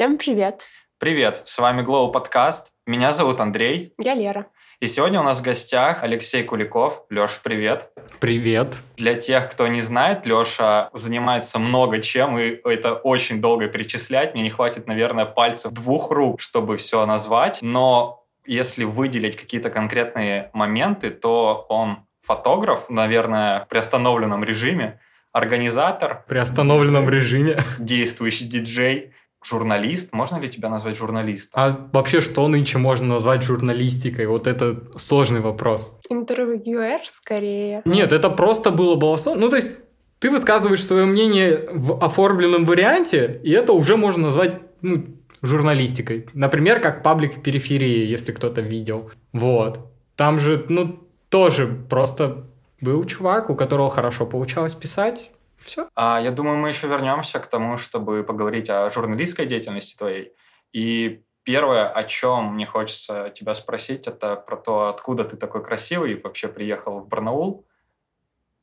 Всем привет. Привет, с вами Glow Подкаст. Меня зовут Андрей. Я Лера. И сегодня у нас в гостях Алексей Куликов. Леш, привет. Привет. Для тех, кто не знает, Леша занимается много чем, и это очень долго перечислять. Мне не хватит, наверное, пальцев двух рук, чтобы все назвать. Но если выделить какие-то конкретные моменты, то он фотограф, наверное, при остановленном режиме, организатор. При остановленном режиме. Действующий диджей журналист? Можно ли тебя назвать журналистом? А вообще, что нынче можно назвать журналистикой? Вот это сложный вопрос. Интервьюер скорее. Нет, это просто было баласон. Ну, то есть, ты высказываешь свое мнение в оформленном варианте, и это уже можно назвать ну, журналистикой. Например, как паблик в периферии, если кто-то видел. Вот. Там же, ну, тоже просто был чувак, у которого хорошо получалось писать, все. А, я думаю, мы еще вернемся к тому, чтобы поговорить о журналистской деятельности твоей. И первое, о чем мне хочется тебя спросить, это про то, откуда ты такой красивый и вообще приехал в Барнаул.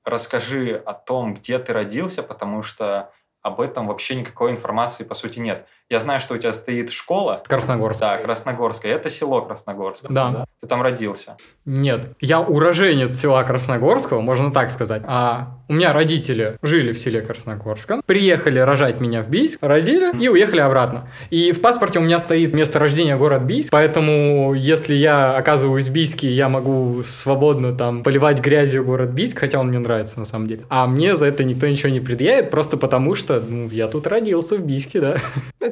Расскажи о том, где ты родился, потому что об этом вообще никакой информации по сути нет. Я знаю, что у тебя стоит школа. Красногорская. Да, Красногорская. Это село Красногорское. Да. да. Ты там родился? Нет. Я уроженец села Красногорского, можно так сказать. А у меня родители жили в селе Красногорском, приехали рожать меня в Бийск, родили и уехали обратно. И в паспорте у меня стоит место рождения город Бийск, поэтому если я оказываюсь в Бийске, я могу свободно там поливать грязью город Бийск, хотя он мне нравится на самом деле. А мне за это никто ничего не предъявит, просто потому что ну, я тут родился в Бийске, да.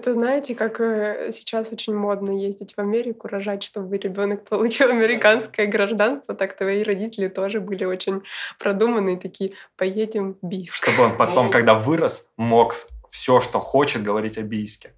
Это знаете, как э, сейчас очень модно ездить в Америку, рожать, чтобы ребенок получил американское гражданство, так твои родители тоже были очень продуманные, такие, поедем в Бийск. Чтобы он потом, когда вырос, мог все, что хочет, говорить о Бийске.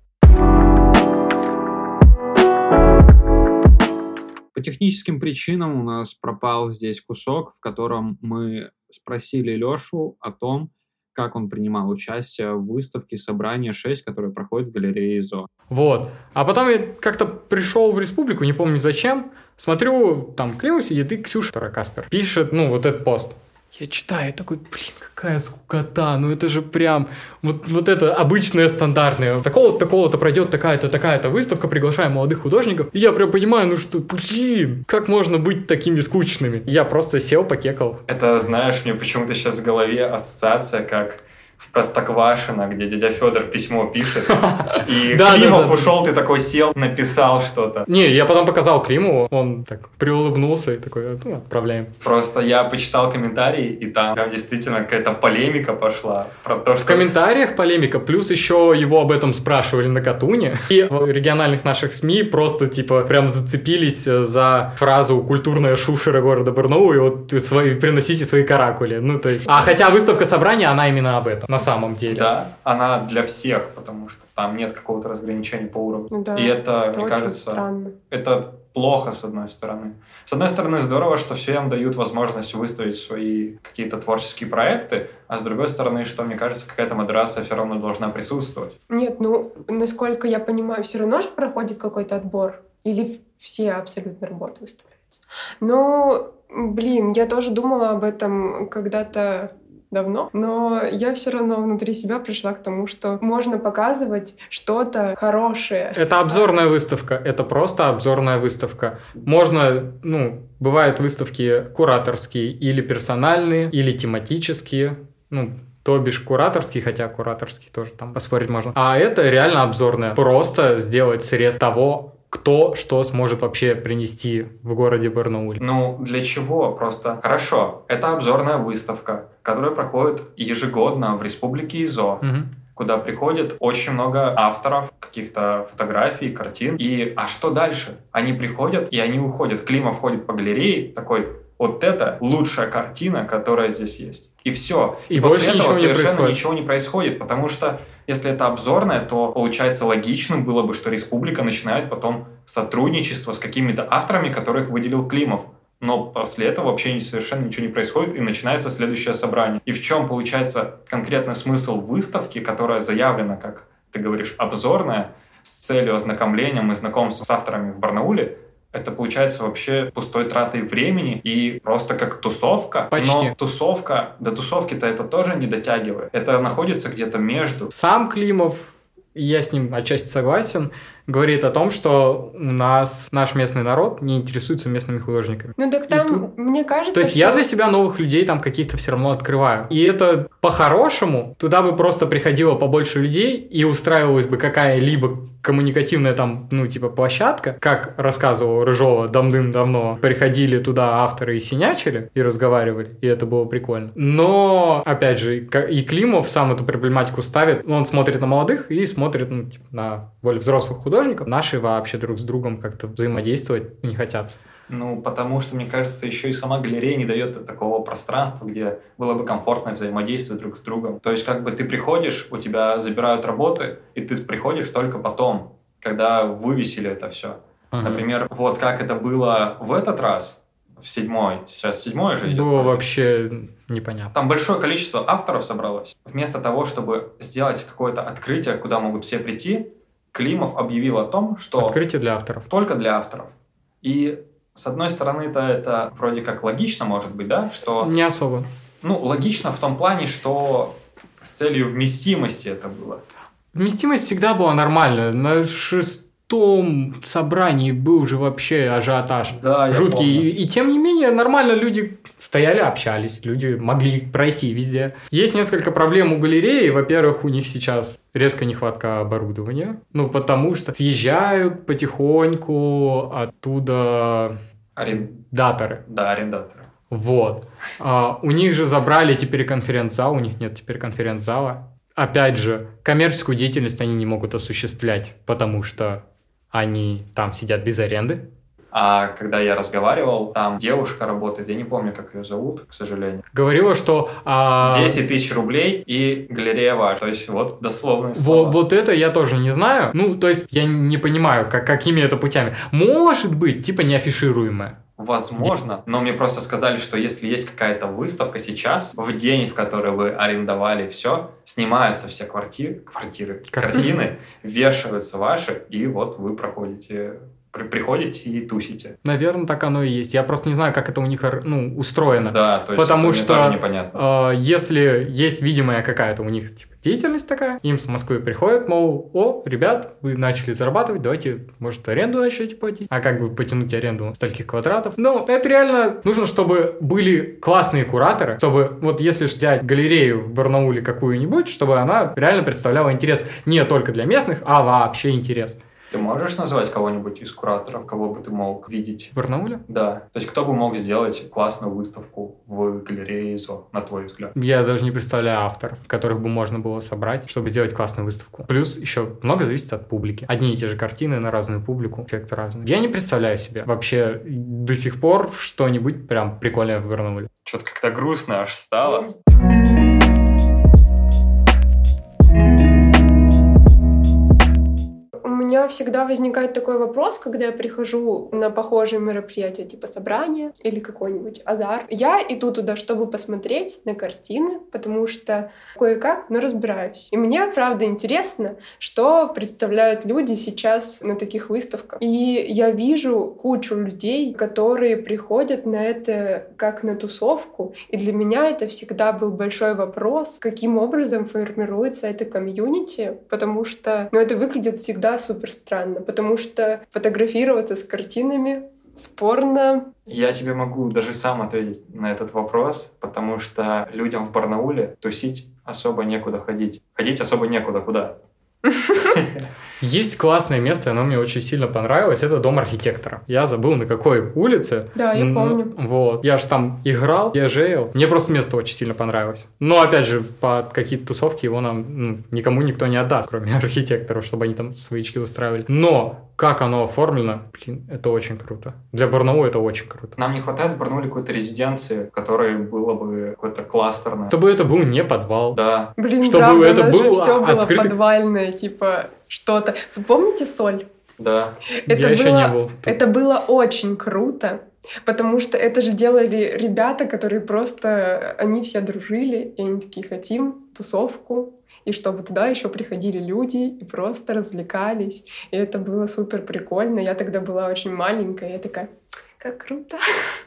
По техническим причинам у нас пропал здесь кусок, в котором мы спросили Лешу о том, как он принимал участие в выставке «Собрание 6», которая проходит в галерее ИЗО. Вот. А потом я как-то пришел в республику, не помню зачем, смотрю, там Климов сидит и Ксюша Каспер пишет, ну, вот этот пост. Я читаю, такой, блин, какая скукота, ну это же прям, вот, вот это обычное стандартное. Такого-то, такого-то пройдет такая-то, такая-то выставка, приглашаем молодых художников. И я прям понимаю, ну что, блин, как можно быть такими скучными? Я просто сел, покекал. Это, знаешь, мне почему-то сейчас в голове ассоциация, как в Простоквашино, где дядя Федор письмо пишет, и Климов ушел, ты такой сел, написал что-то. Не, я потом показал Климову, он так приулыбнулся и такой, ну, отправляем. Просто я почитал комментарии, и там прям действительно какая-то полемика пошла про то, В что... комментариях полемика, плюс еще его об этом спрашивали на Катуне. И в региональных наших СМИ просто, типа, прям зацепились э, за фразу «культурная шушера города Барнаул» и вот свои, приносите свои каракули. Ну, то есть... А хотя выставка собрания, она именно об этом, на самом деле. Да, она для всех, потому что там нет какого-то разграничения по уровню. Да, И это, мне очень кажется, странно. это плохо, с одной стороны. С одной стороны, здорово, что всем дают возможность выставить свои какие-то творческие проекты, а с другой стороны, что, мне кажется, какая-то модерация все равно должна присутствовать. Нет, ну, насколько я понимаю, все равно же проходит какой-то отбор? Или все абсолютно работы выставляются? Ну, блин, я тоже думала об этом когда-то давно, но я все равно внутри себя пришла к тому, что можно показывать что-то хорошее. Это обзорная выставка, это просто обзорная выставка. Можно, ну, бывают выставки кураторские или персональные, или тематические, ну, то бишь кураторский, хотя кураторский тоже там поспорить можно. А это реально обзорная. Просто сделать срез того, кто что сможет вообще принести в городе Барнауле. Ну, для чего? Просто хорошо. Это обзорная выставка, которая проходит ежегодно в Республике ИЗО. Мгм. куда приходит очень много авторов, каких-то фотографий, картин. И а что дальше? Они приходят и они уходят. Климов ходит по галерее, такой, вот это лучшая картина, которая здесь есть. И все. И после больше этого ничего не совершенно происходит. ничего не происходит, потому что если это обзорное, то получается логичным было бы, что республика начинает потом сотрудничество с какими-то авторами, которых выделил Климов. Но после этого вообще совершенно ничего не происходит, и начинается следующее собрание. И в чем получается конкретный смысл выставки, которая заявлена, как ты говоришь, обзорная, с целью ознакомления и знакомства с авторами в Барнауле, это получается вообще пустой тратой времени и просто как тусовка. Почти. Но тусовка, до тусовки-то это тоже не дотягивает. Это находится где-то между. Сам Климов я с ним отчасти согласен, говорит о том, что у нас наш местный народ не интересуется местными художниками. Ну так мне кажется, То есть что... я для себя новых людей там каких-то все равно открываю. И это по-хорошему, туда бы просто приходило побольше людей и устраивалась бы какая-либо коммуникативная там, ну, типа, площадка, как рассказывал Рыжова давным-давно. Приходили туда авторы и синячили, и разговаривали, и это было прикольно. Но, опять же, и Климов сам эту проблематику ставит. Он смотрит на молодых и смотрит ну, типа, на более взрослых художников. Наши вообще друг с другом как-то взаимодействовать не хотят. Ну, потому что, мне кажется, еще и сама галерея не дает такого пространства, где было бы комфортно взаимодействовать друг с другом. То есть, как бы ты приходишь, у тебя забирают работы, и ты приходишь только потом, когда вывесили это все. Например, вот как это было в этот раз, в седьмой, сейчас седьмой же идет. Было вообще непонятно. Там большое количество авторов собралось. Вместо того, чтобы сделать какое-то открытие, куда могут все прийти, Климов объявил о том, что Открытие для авторов. только для авторов. И с одной стороны-то это вроде как логично может быть, да, что... Не особо. Ну, логично в том плане, что с целью вместимости это было. Вместимость всегда была нормальная. На шестом собрании был же вообще ажиотаж. Да, Жуткий. И, и тем не менее, нормально люди стояли, общались, люди могли пройти везде. Есть несколько проблем у галереи. Во-первых, у них сейчас резкая нехватка оборудования. Ну, потому что съезжают потихоньку оттуда Арен- даторы. Да, арендаторы. Вот. А, у них же забрали теперь конференц-зал, у них нет теперь конференц-зала. Опять же, коммерческую деятельность они не могут осуществлять, потому что они там сидят без аренды. А когда я разговаривал, там девушка работает, я не помню, как ее зовут, к сожалению. Говорила, что... а, 10 тысяч рублей и галерея ваша. То есть вот дословные Во- слова. вот это я тоже не знаю. Ну, то есть я не понимаю, как, какими это путями. Может быть, типа неафишируемое. Возможно, но мне просто сказали, что если есть какая-то выставка сейчас, в день, в который вы арендовали все, снимаются все квартиры, квартиры, Картины. вешаются ваши, и вот вы проходите, приходите и тусите. Наверное, так оно и есть. Я просто не знаю, как это у них ну, устроено. Да, то есть Потому это что- тоже непонятно. А, Если есть видимая какая-то у них типа, деятельность такая, им с Москвы приходят, мол, о, ребят, вы начали зарабатывать, давайте, может, аренду начнете платить. А как бы потянуть аренду стольких квадратов? Ну, это реально нужно, чтобы были классные кураторы, чтобы вот если взять галерею в Барнауле какую-нибудь, чтобы она реально представляла интерес не только для местных, а вообще интерес. Ты можешь назвать кого-нибудь из кураторов, кого бы ты мог видеть? В Барнауле? Да. То есть кто бы мог сделать классную выставку в галерее ИЗО, на твой взгляд? Я даже не представляю авторов, которых бы можно было собрать, чтобы сделать классную выставку. Плюс еще много зависит от публики. Одни и те же картины на разную публику, эффекты разные. Я не представляю себе вообще до сих пор что-нибудь прям прикольное в Барнауле. Что-то как-то грустно аж стало. У меня всегда возникает такой вопрос, когда я прихожу на похожие мероприятия, типа собрания или какой-нибудь азар. Я иду туда, чтобы посмотреть на картины, потому что кое-как, но разбираюсь. И мне, правда, интересно, что представляют люди сейчас на таких выставках. И я вижу кучу людей, которые приходят на это как на тусовку. И для меня это всегда был большой вопрос, каким образом формируется это комьюнити, потому что ну, это выглядит всегда супер странно, потому что фотографироваться с картинами спорно. Я тебе могу даже сам ответить на этот вопрос, потому что людям в Барнауле тусить особо некуда ходить. Ходить особо некуда. Куда? Есть классное место, оно мне очень сильно понравилось. Это дом архитектора. Я забыл, на какой улице. Да, я помню. Вот. Я же там играл, я жеял. Мне просто место очень сильно понравилось. Но, опять же, под какие-то тусовки его нам ну, никому никто не отдаст, кроме архитекторов, чтобы они там своички устраивали. Но как оно оформлено, блин, это очень круто. Для Барнаула это очень круто. Нам не хватает в Барнауле какой-то резиденции, которой было бы какое-то кластерное. Чтобы это был не подвал. Да, Блин, Чтобы правда, это у нас же был все было открытый- подвальное, типа что-то. Помните соль? да. Это я еще было- не был. тут. Это было очень круто, потому что это же делали ребята, которые просто, они все дружили, и они такие, хотим тусовку, и чтобы туда еще приходили люди и просто развлекались. И это было супер прикольно. Я тогда была очень маленькая, я такая, Как круто.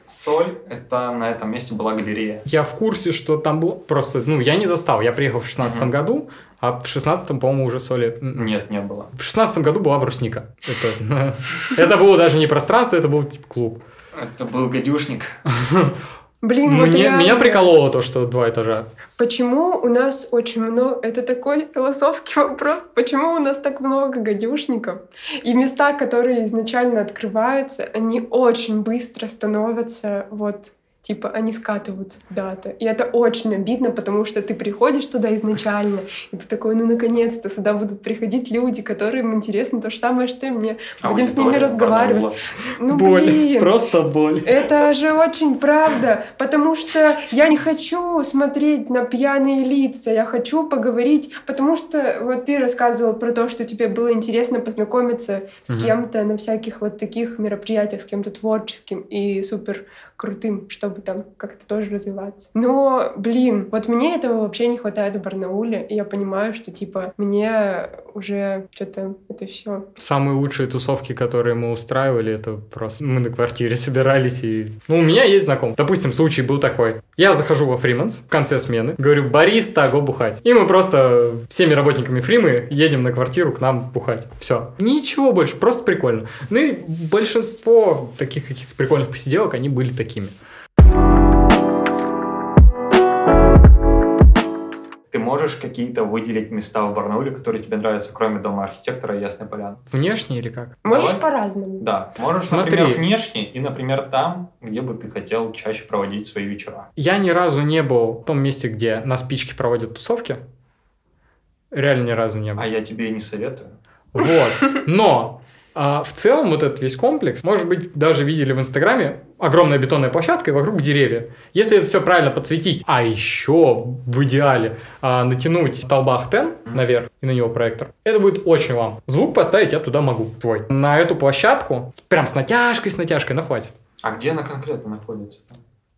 Соль, это на этом месте была галерея. Я в курсе, что там был просто... Ну, я не застал. Я приехал в шестнадцатом Мгм. году, а в шестнадцатом, по-моему, уже соли... м, Нет, не было. В шестнадцатом году была брусника. Это, это было даже не пространство, это был типа клуб. Это был гадюшник. Блин, вот Мне, реально, меня прикололо то, что два этажа. Почему у нас очень много... Это такой философский вопрос. Почему у нас так много гадюшников? И места, которые изначально открываются, они очень быстро становятся вот типа они скатываются куда-то. И это очень обидно, потому что ты приходишь туда изначально, и ты такой, ну наконец-то сюда будут приходить люди, которым интересно то же самое, что и мне. Будем с ними разговаривать. порванула. Ну боль. блин. Просто боль. Это же очень правда, потому что я не хочу смотреть на пьяные лица, я хочу поговорить, потому что вот ты рассказывал про то, что тебе было интересно познакомиться с Мгм. кем-то на всяких вот таких мероприятиях, с кем-то творческим и супер крутым, чтобы там как-то тоже развиваться. Но, блин, вот мне этого вообще не хватает в Барнауле, и я понимаю, что типа мне уже что-то это все Самые лучшие тусовки, которые мы устраивали, это просто мы на квартире собирались и... Ну, у меня есть знакомый. Допустим, случай был такой. Я захожу во Фрименс в конце смены, говорю, Борис, го бухать. И мы просто всеми работниками Фримы едем на квартиру к нам бухать. Все. Ничего больше, просто прикольно. Ну и большинство таких каких-то прикольных посиделок, они были такими. Ты можешь какие-то выделить места в Барнауле, которые тебе нравятся, кроме дома архитектора и Ясной Поляны? Внешне или как? Можешь Давай. по-разному. Да. Можешь, Смотри. например, внешне и, например, там, где бы ты хотел чаще проводить свои вечера. Я ни разу не был в том месте, где на спичке проводят тусовки. Реально ни разу не был. А я тебе и не советую. Вот. Но а, в целом вот этот весь комплекс, может быть, даже видели в Инстаграме, огромная бетонная площадка и вокруг деревья. Если это все правильно подсветить, а еще в идеале а, натянуть столбах тен наверх и на него проектор, это будет очень вам. Звук поставить я туда могу свой. На эту площадку прям с натяжкой, с натяжкой, но хватит. А где она конкретно находится?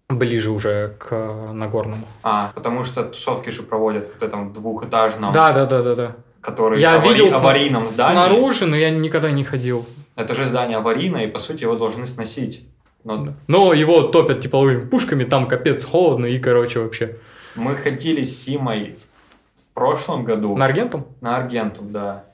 Ближе уже к э, Нагорному. А, потому что тусовки же проводят в этом двухэтажном, Да, да, да, да, да. Который Я авари- видел аварийном здании. снаружи, но я никогда не ходил. Это же здание аварийное, и по сути его должны сносить. Но Но его топят тепловыми пушками, там капец холодно и, короче, вообще. мы ходили с Симой в прошлом году На Аргентум? на Аргентум, да.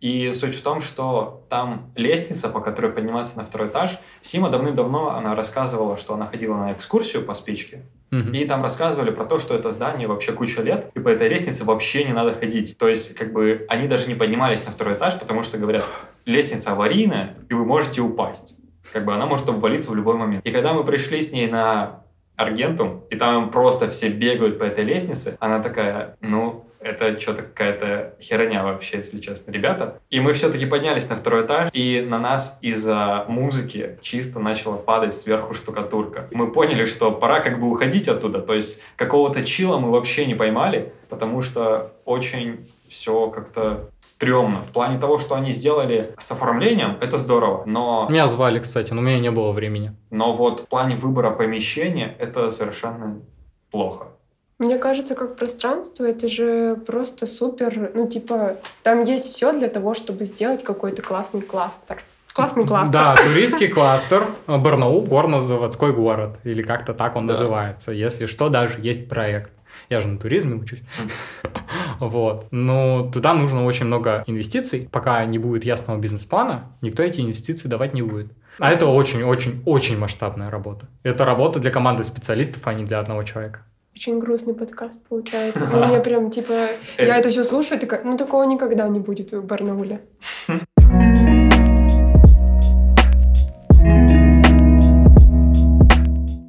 И суть в том, что там лестница, по которой подниматься на второй этаж. Сима давным-давно она рассказывала, что она ходила на экскурсию по спичке. Мгм. И там рассказывали про то, что это здание вообще куча лет, и по этой лестнице вообще не надо ходить. То есть, как бы, они даже не поднимались на второй этаж, потому что, говорят, лестница аварийная, и вы можете упасть. Как бы она может обвалиться в любой момент. И когда мы пришли с ней на Аргентум, и там просто все бегают по этой лестнице, она такая, ну, это что-то какая-то херня вообще, если честно, ребята. И мы все-таки поднялись на второй этаж, и на нас из-за музыки чисто начала падать сверху штукатурка. Мы поняли, что пора как бы уходить оттуда. То есть какого-то чила мы вообще не поймали, потому что очень все как-то стрёмно. В плане того, что они сделали с оформлением, это здорово. Но, Меня звали, кстати, но у меня не было времени. но вот в плане выбора помещения это совершенно плохо. Мне кажется, как пространство, это же просто супер, ну, типа, там есть все для того, чтобы сделать какой-то классный кластер. Классный кластер. Да, туристский кластер. Барнаул горно-заводской город. Или как-то так он Да. называется. Если что, даже есть проект. Я же на туризме учусь. Вот. Но туда нужно очень много инвестиций. Пока не будет ясного бизнес-плана, никто эти инвестиции давать не будет. А это очень-очень-очень масштабная работа. Это работа для команды специалистов, а не для одного человека. Очень грустный подкаст получается. Ну, Мне прям, типа, я это все слушаю, такая, ну, такого никогда не будет в Барнауле.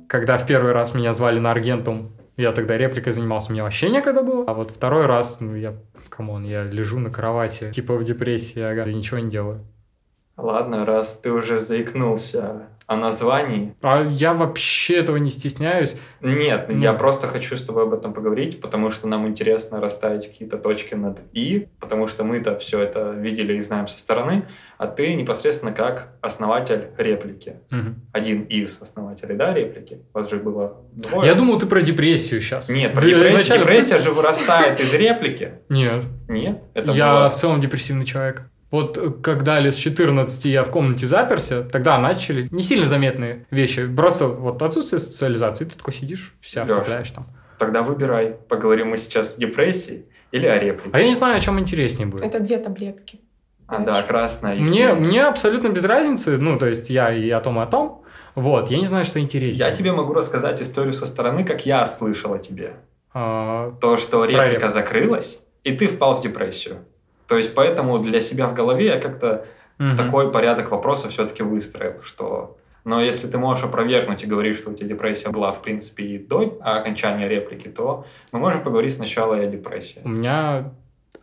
Когда в первый раз меня звали на Аргентум, я тогда репликой занимался, мне вообще некогда было. А вот второй раз, ну, я, come on, я лежу на кровати, типа в депрессии, ага, и ничего не делаю. Ладно, раз ты уже заикнулся о названии. А я вообще этого не стесняюсь. Нет, Ну. я просто хочу с тобой об этом поговорить, потому что нам интересно расставить какие-то точки над «и», потому что мы-то все это видели и знаем со стороны, а ты непосредственно как основатель реплики. Мгм. Один из основателей, да, реплики? У вас же было двое. Я думал, ты про депрессию сейчас. Нет, про депре- Изначально- депрессия же вырастает из реплики. Нет. Нет? Это я было... в целом депрессивный человек. Вот э, когда лет с 14 я в комнате заперся, тогда начались не сильно заметные вещи. Просто вот отсутствие социализации. Ты такой сидишь, вся втопляешь там. Тогда выбирай. Поговорим мы сейчас о депрессии или о реплике. А я не знаю, о чем интереснее будет. Это две таблетки. А, да, красная и Мне, синяя. мне абсолютно без разницы, ну, то есть я и о том, и о том. Вот, я не знаю, что интереснее. Я тебе могу рассказать историю со стороны, как я слышал о тебе. А, То, что реплика реплику. закрылась, и ты впал в депрессию. То есть, поэтому для себя в голове я как-то мгм. такой порядок вопросов все-таки выстроил, что... Но если ты можешь опровергнуть и говорить, что у тебя депрессия была, в принципе, и до окончания реплики, то мы можем поговорить сначала и о депрессии. У меня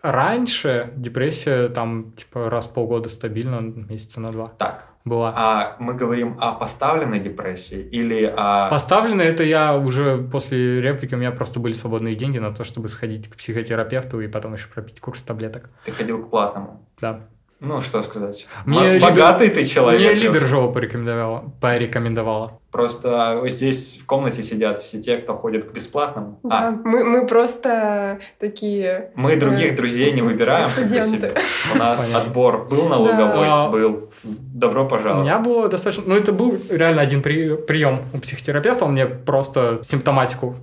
раньше депрессия там типа раз в полгода стабильно, месяца на два Так, была. а мы говорим о поставленной депрессии или о... Поставлено это я уже после реплики, у меня просто были свободные деньги на то, чтобы сходить к психотерапевту и потом еще пропить курс таблеток. Ты ходил к платному. Да. Ну, что сказать. Мне М- лидер- Богатый ты человек. Мне лидер Жова порекомендовала. порекомендовала. Просто здесь в комнате сидят все те, кто ходит к бесплатному. Да, А, мы, мы просто такие... мы других э, друзей не выбираем студенты. У нас Понятно. отбор был налоговой, Да. был. Добро У пожаловать. меня было достаточно... Ну, это был реально один при- прием у психотерапевта. Он мне просто симптоматику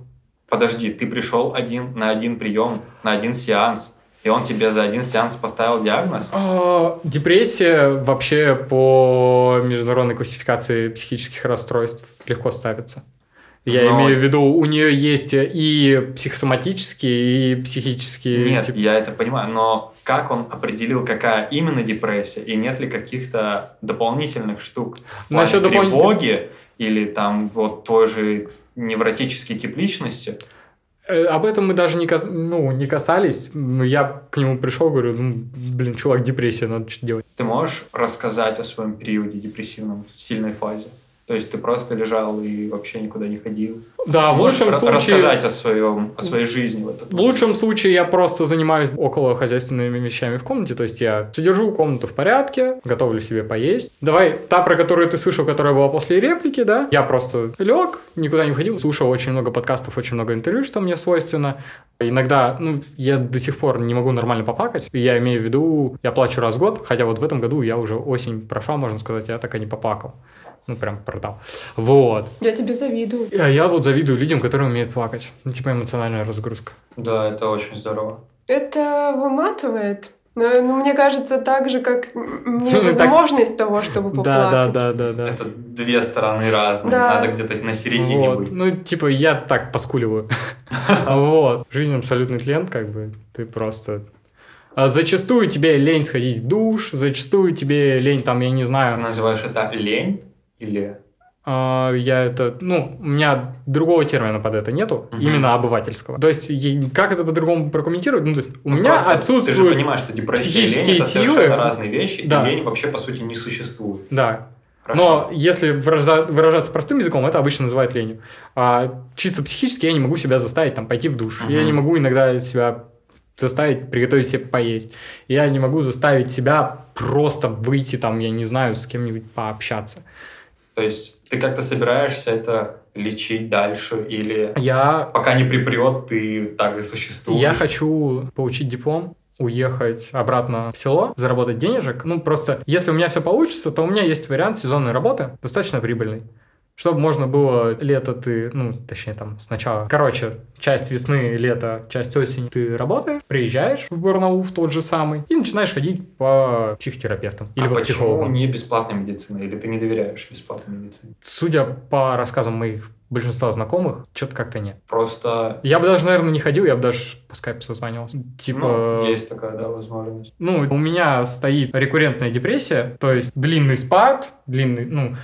Подожди, ты пришел один на один прием, на один сеанс, и он тебе за один сеанс поставил диагноз? А, Депрессия вообще по международной классификации психических расстройств легко ставится. Я Но- имею в виду, у нее есть и психосоматические, и психические... Нет, тип- я это понимаю, но как он определил, какая именно депрессия, и нет ли каких-то дополнительных штук Насчет тревоги или там вот твой же невротический тип личности? Э, Об этом мы даже не, кас- ну, не касались. Ну, Я к нему пришел, говорю, ну, блин, чувак, депрессия, надо что-то делать. Ты можешь рассказать о своем периоде депрессивном, сильной фазе? То есть ты просто лежал и вообще никуда не ходил? Да, в лучшем случае... рассказать о, своем, о своей жизни в этом? В лучшем случае я просто занимаюсь около хозяйственными вещами в комнате, то есть я содержу комнату в порядке, готовлю себе поесть. Давай, та, про которую ты слышал, которая была после реплики, да, я просто лег, никуда не уходил, слушал очень много подкастов, очень много интервью, что мне свойственно. Иногда, ну, я до сих пор не могу нормально поплакать, я имею в виду, я плачу раз в год, хотя вот в этом году я уже осень прошла, можно сказать, я так и не поплакал. Ну, прям продал. Вот. Я тебе завидую. А я вот завидую людям, которые умеют плакать. Ну, типа эмоциональная разгрузка. Да, это очень здорово. Это выматывает. Но, ну, мне кажется, так же, как невозможность того, чтобы Да, поплакать. да, да, да, да. Это две стороны разные. Да. Надо где-то на середине Вот. быть. Ну, типа, я так поскуливаю. Вот. Жизнь абсолютный тлен, как бы, ты просто... А зачастую тебе лень сходить в душ, зачастую тебе лень, там, я не Ты знаю, называешь это лень или... а, я это, ну, у меня другого термина под это нету, Мгм. именно обывательского. То есть, как это по-другому прокомментировать? Ну, то есть, у Ну, меня просто Ты же отсутствует... понимаешь, что депрессия и лень это силы. совершенно разные вещи, Да. и лень вообще, по сути, не существует. Да, Хорошо. Но если выража- выражаться простым языком, это обычно называют ленью. А чисто психически я не могу себя заставить там, пойти в душ. Мгм. Я не могу иногда себя заставить приготовить себе поесть. Я не могу заставить себя просто выйти там, я не знаю, с кем-нибудь пообщаться. То есть ты как-то собираешься это лечить дальше или Я, пока не припрет, ты так и существуешь? я хочу получить диплом, уехать обратно в село, заработать денежек. Ну, просто, если у меня все получится, то у меня есть вариант сезонной работы, достаточно прибыльный. Чтобы можно было лето ты, ну, точнее, там, сначала, короче, часть весны, лето, часть осени ты работаешь, приезжаешь в Барнаул, в тот же самый, и начинаешь ходить по психотерапевтам или а по почему психологам. не бесплатная медицина? Или ты не доверяешь бесплатной медицине? Судя по рассказам моих большинства знакомых, что-то как-то нет. Просто Я бы даже, наверное, не ходил, я бы даже по скайпу созванивался. Типа... ну, есть такая да, возможность. Ну, у меня стоит рекуррентная депрессия, то есть длинный спад, длинный, ну,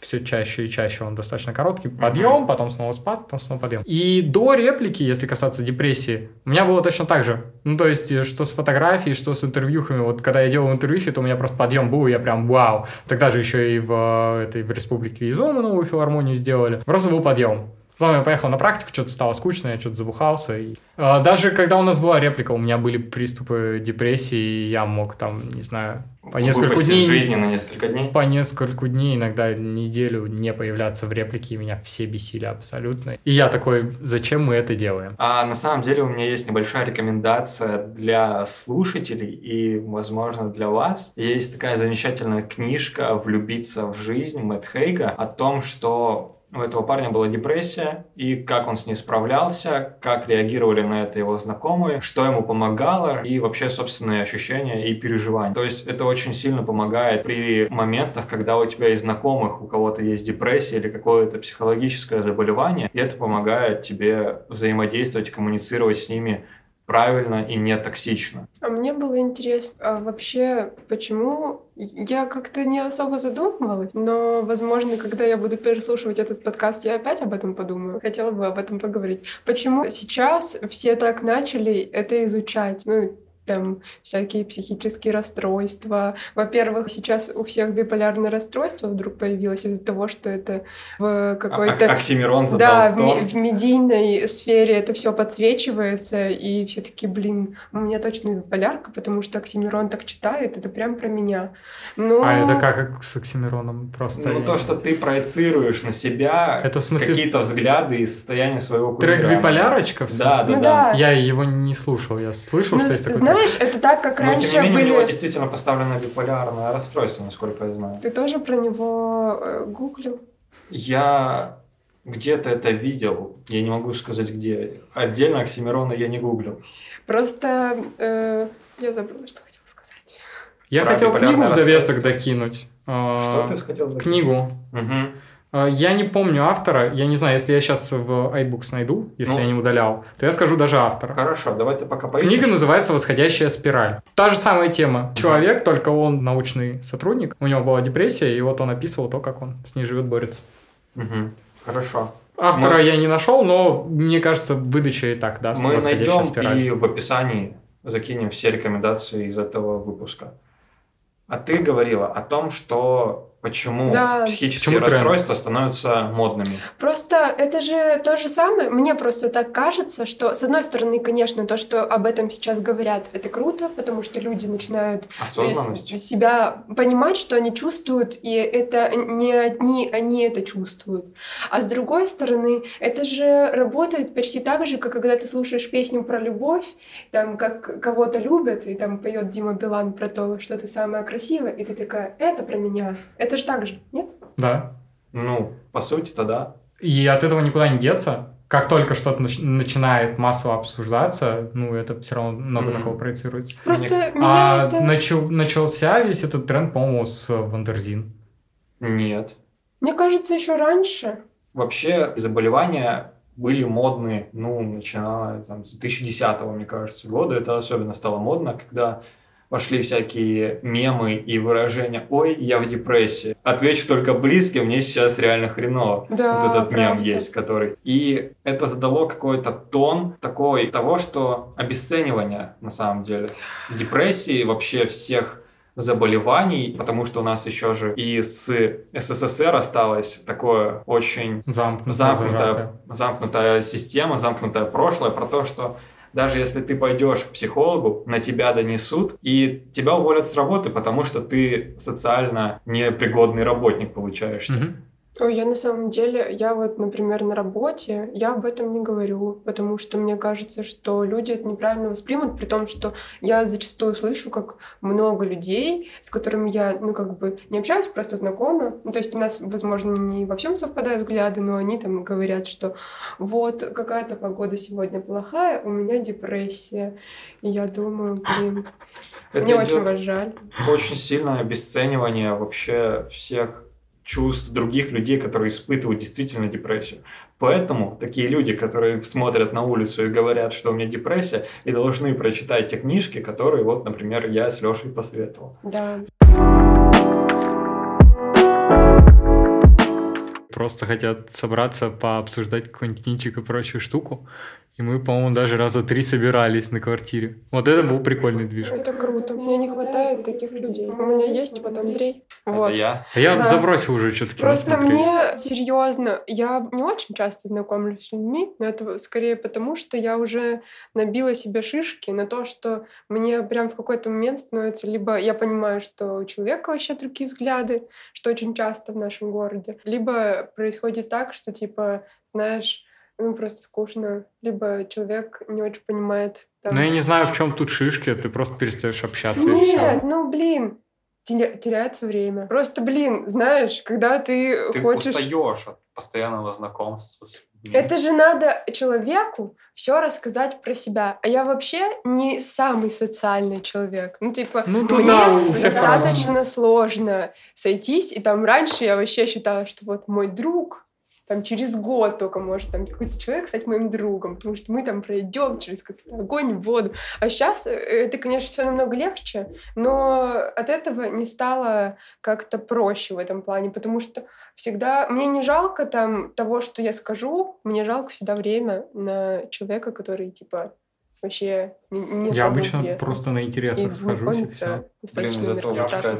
все чаще и чаще он достаточно короткий, подъем, потом снова спад, потом снова подъем. И до реплики, если касаться депрессии, у меня было точно так же. Ну, то есть, э, что с фотографией, что с интервьюхами. Вот когда я делал интервьюхи, то у меня просто подъем был, и я прям вау. Тогда же еще и в, э, этой, в Республике Изома новую филармонию сделали. Просто был подъем. Потом я поехал на практику, что-то стало скучно, я что-то забухался. И... а, даже когда у нас была реплика, у меня были приступы депрессии, и я мог там, не знаю, По несколько дней. из жизни на несколько дней. По нескольку дней, иногда неделю не появляться в реплике, и меня все бесили абсолютно. И я такой, зачем мы это делаем? А на самом деле у меня есть небольшая рекомендация для слушателей и, возможно, для вас. Есть такая замечательная книжка «Влюбиться в жизнь» Мэтт Хейга о том, что у этого парня была депрессия, и как он с ней справлялся, как реагировали на это его знакомые, что ему помогало, и вообще собственные ощущения и переживания. То есть это очень сильно помогает при моментах, когда у тебя есть знакомых, у кого-то есть депрессия или какое-то психологическое заболевание, и это помогает тебе взаимодействовать, коммуницировать с ними правильно и не токсично. А мне было интересно, а вообще, почему я как-то не особо задумывалась, но, возможно, когда я буду переслушивать этот подкаст, я опять об этом подумаю. Хотела бы об этом поговорить. Почему сейчас все так начали это изучать? Ну, там всякие психические расстройства. Во-первых, сейчас у всех биполярное расстройство вдруг появилось из-за того, что это в какой-то... А- Оксимирон задал Да, в, тон. ми- в медийной сфере это все подсвечивается, и все таки блин, у меня точно биполярка, потому что Оксимирон так читает, это прям про меня. Ну, А это как с Оксимироном просто? Ну, я- то, что ты проецируешь на себя Это в смысле какие-то взгляды и состояние своего трек кумира. «Биполярочка»? в Да, смысле? Ну да. Я его не слушал, я слышал, ну, что есть такой знаешь, это так, как Но, раньше тем не менее, у него были... действительно поставлено биполярное расстройство, насколько я знаю. Ты тоже про него э, гуглил? Я где-то это видел, я не могу сказать где. Отдельно Оксимирона я не гуглил. Просто э, я забыла, что хотела сказать. Я Про хотел книгу в довесок докинуть. А, Что ты хотел? сказать? Книгу. Мгм. А, Я не помню автора, я не знаю, если я сейчас в iBooks найду, если Ну. я не удалял, то я скажу даже автора. Хорошо, давай ты пока поищешь. Книга называется «Восходящая спираль». Та же самая тема. Человек, только он научный сотрудник, у него была депрессия, и вот он описывал то, как он с ней живет, борется. Мгм. Хорошо. Автора Мы- я не нашел, но мне кажется, выдача и так даст Мы «Восходящая найдем спираль». и в описании закинем все рекомендации из этого выпуска. А ты говорила о том, что почему Да. психические Почему тренд? расстройства становятся модными. Просто это же то же самое. Мне просто так кажется, что, с одной стороны, конечно, то, что об этом сейчас говорят, это круто, потому что люди начинают э, себя понимать, что они чувствуют, и это не одни они это чувствуют. А с другой стороны, это же работает почти так же, как когда ты слушаешь песню про любовь, там, как кого-то любят, и там поет Дима Билан про то, что ты самая красивая, и ты такая, это про меня. Это же так же, нет? Да. Ну, по сути-то да. И от этого никуда не деться. Как только что-то нач- начинает массово обсуждаться, ну, это все равно много на Мгм. кого проецируется. Просто меня А это... начал- начался весь этот тренд, по-моему, с Wonderzine. Нет. Мне кажется, еще раньше. Вообще заболевания были модны, ну, начиная там, с 2010 мне кажется, года. Это особенно стало модно, когда пошли всякие мемы и выражения «Ой, я в депрессии». Отвечу только близким, мне сейчас реально хреново. Да, вот этот мем правда. есть, который... И это задало какой-то тон такой того, что обесценивание, на самом деле, депрессии, вообще всех заболеваний, потому что у нас еще же и с СССР осталось такое очень Замкнутая, замкнутая, замкнутая система, замкнутое прошлое, про то, что даже если ты пойдешь к психологу, на тебя донесут, и тебя уволят с работы, потому что ты социально непригодный работник получаешься. Мгм. Я на самом деле, я вот, например, на работе, я об этом не говорю, потому что мне кажется, что люди это неправильно воспримут, при том, что я зачастую слышу, как много людей, с которыми я, ну, как бы не общаюсь, просто знакома. Ну, то есть у нас, возможно, не во всем совпадают взгляды, но они там говорят, что вот какая-то погода сегодня плохая, у меня депрессия. И я думаю, блин, Это мне очень вас жаль. очень сильное обесценивание вообще всех чувств других людей, которые испытывают действительно депрессию. Поэтому такие люди, которые смотрят на улицу и говорят, что у меня депрессия, и должны прочитать те книжки, которые, вот, например, я с Лешей посоветовал. Да. Просто хотят собраться, пообсуждать какой-нибудь кинчик и прочую штуку. И мы, по-моему, даже раза три собирались на квартире. Вот это был прикольный движ. Это круто. Мне не хватает таких людей. У меня есть вот Андрей. Вот. Это я. А я Да. забросил уже что-то Просто мне серьезно, я не очень часто знакомлюсь с людьми, но это скорее потому, что я уже набила себе шишки на то, что мне прям в какой-то момент становится либо я понимаю, что у человека вообще другие взгляды, что очень часто в нашем городе, либо происходит так, что типа, знаешь, ну просто скучно, либо человек не очень понимает. там, Ну, я не знаю, в чем тут шишки, ты просто перестаешь общаться и Нет, все. ну блин, теря- теряется время. Просто, блин, знаешь, когда ты, Ты хочешь... устаешь от постоянного знакомства. Это же надо человеку все рассказать про себя. А я вообще не самый социальный человек. Ну, типа, Ну, мне да, достаточно сложно сойтись. И там раньше я вообще считала, что вот мой друг там через год только может там какой-то человек стать моим другом, потому что мы там пройдем через какой-то огонь и воду. А сейчас это, конечно, все намного легче, но от этого не стало как-то проще в этом плане, потому что всегда мне не жалко там того, что я скажу, мне жалко всегда время на человека, который типа вообще не, Я обычно интересный. просто на И интересах схожусь и все. Блин, зато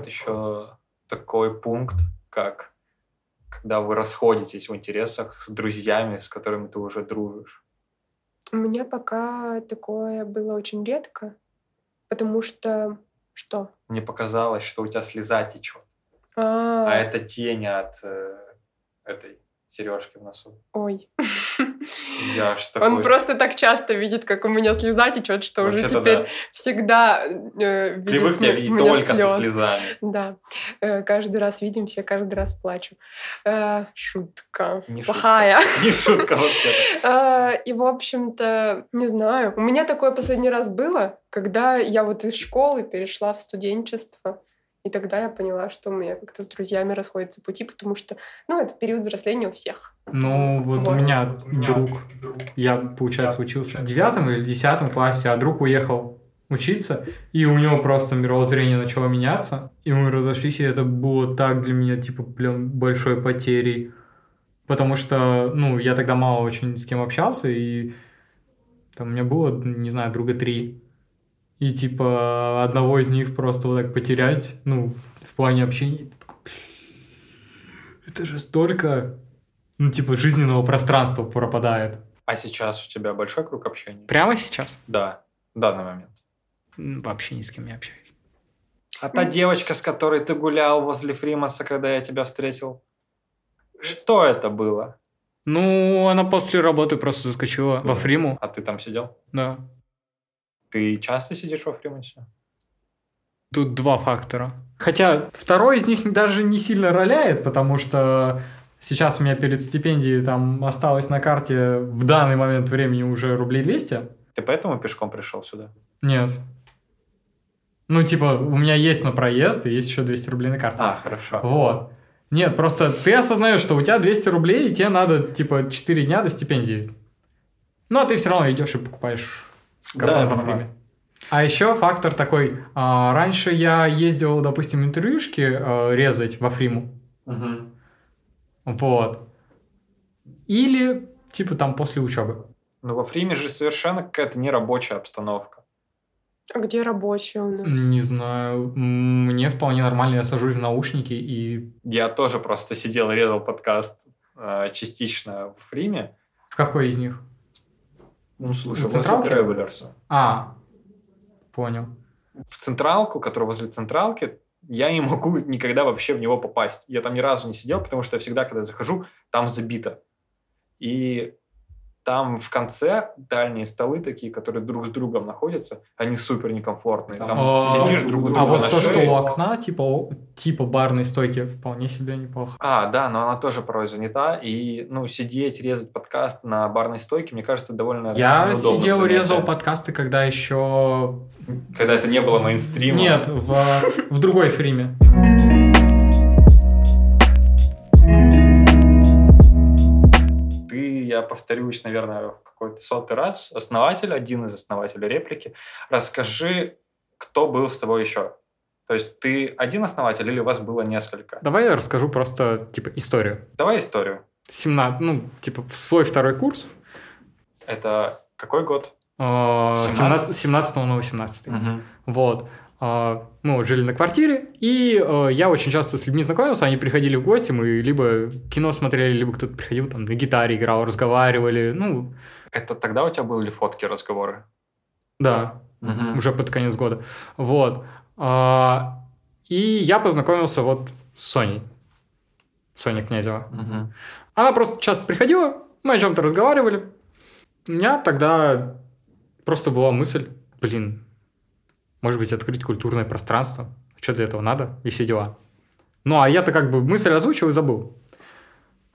еще такой пункт, как когда вы расходитесь в интересах с друзьями, с которыми ты уже дружишь. У меня пока такое было очень редко, потому что что? Мне показалось, что у тебя слеза течет, А, а это тень от э, этой сережки в носу. ой. Я ж такой... Он просто так часто видит, как у меня слеза течет, что уже теперь да. всегда э, видит Привык тебя видеть только слез. со слезами. Да, Э, каждый раз видимся, каждый раз плачу. Э, шутка. Не шутка. Плохая. Не шутка вообще. Э, И, в общем-то, не знаю. У меня такое последний раз было, когда я вот из школы перешла в студенчество. И тогда я поняла, что у меня как-то с друзьями расходятся пути, потому что, ну, это период взросления у всех. Ну, вот у Вот. меня друг, я, получается, учился в девятом или десятом классе, а друг уехал учиться, и у него просто мировоззрение начало меняться, и мы разошлись, и это было так для меня, типа, прям большой потерей, потому что, ну, я тогда мало очень с кем общался, и там у меня было, не знаю, друга три, и, типа, одного из них просто вот так потерять, ну, в плане общения, ты такой, «Блин, это же столько, ну, типа, жизненного пространства пропадает. А сейчас у тебя большой круг общения? Прямо сейчас? Да, в данный момент. Вообще ни с кем не общаюсь. А та девочка, с которой ты гулял возле Фримаса, когда я тебя встретил, что это было? Ну, она после работы просто заскочила во Фриму, А ты там сидел? да. Ты часто сидишь во Фримасе? Тут два фактора. Хотя второй из них даже не сильно роляет, потому что сейчас у меня перед стипендией там осталось на карте в данный момент времени уже рублей 200. Ты поэтому пешком пришел сюда? Нет. Ну, типа, у меня есть на проезд, и есть еще 200 рублей на карте. А, хорошо. Вот. Нет, просто ты осознаешь, что у тебя 200 рублей, и тебе надо, типа, 4 дня до стипендии. Ну, а ты все равно идешь и покупаешь кафе Да, я во. Фриме. А еще фактор такой. а, раньше я ездил, допустим, интервьюшки а, резать во Фриму. Мгм. Вот. Или, типа, там после учебы. Ну, во Фриме же совершенно какая-то нерабочая обстановка. А где рабочие у нас? Не знаю. Мне вполне нормально, я сажусь в наушники и... Я тоже просто сидел и резал подкаст э, частично в Фриме. В какой из них? Ну, слушай, В возле? Travelers. А, понял. В Централку, которая возле Централки, я не могу никогда вообще в него попасть. Я там ни разу не сидел, потому что я всегда, когда захожу, там забито. И там в конце дальние столы такие, которые друг с другом находятся, они супер некомфортные. Там А, сидишь друг у друга А вот то, что у окна, типа, типа барной стойки, вполне себе неплохо. А, да, но она тоже порой занята. И, ну, сидеть, резать подкаст на барной стойке, мне кажется, довольно Я сидел и резал подкасты, когда еще... Когда это не было мейнстримом. Нет, в, в другой фриме. Я повторюсь, наверное, в какой-то сотый раз, основатель, один из основателей реплики. Расскажи, кто был с тобой еще? То есть ты один основатель или у вас было несколько? Давай я расскажу просто, типа, историю. Давай историю. 17, ну, типа, в свой второй курс. Это Какой год? э, 17, 17? 17 на 18. Вот. А, Мы вот жили на квартире, и э, я очень часто с людьми знакомился, они приходили в гости, мы либо кино смотрели, либо кто-то приходил, там, на гитаре играл, разговаривали, ну, Это тогда у тебя были фотки, разговоры? да, уже под конец года. Вот. А, И я познакомился вот с Соней. Соня Князева. Мгм. Она просто часто приходила, мы о чем-то разговаривали. У меня тогда просто была мысль, блин, может быть, открыть культурное пространство. Что для этого надо? И все дела. Ну, а я-то как бы мысль озвучил и забыл.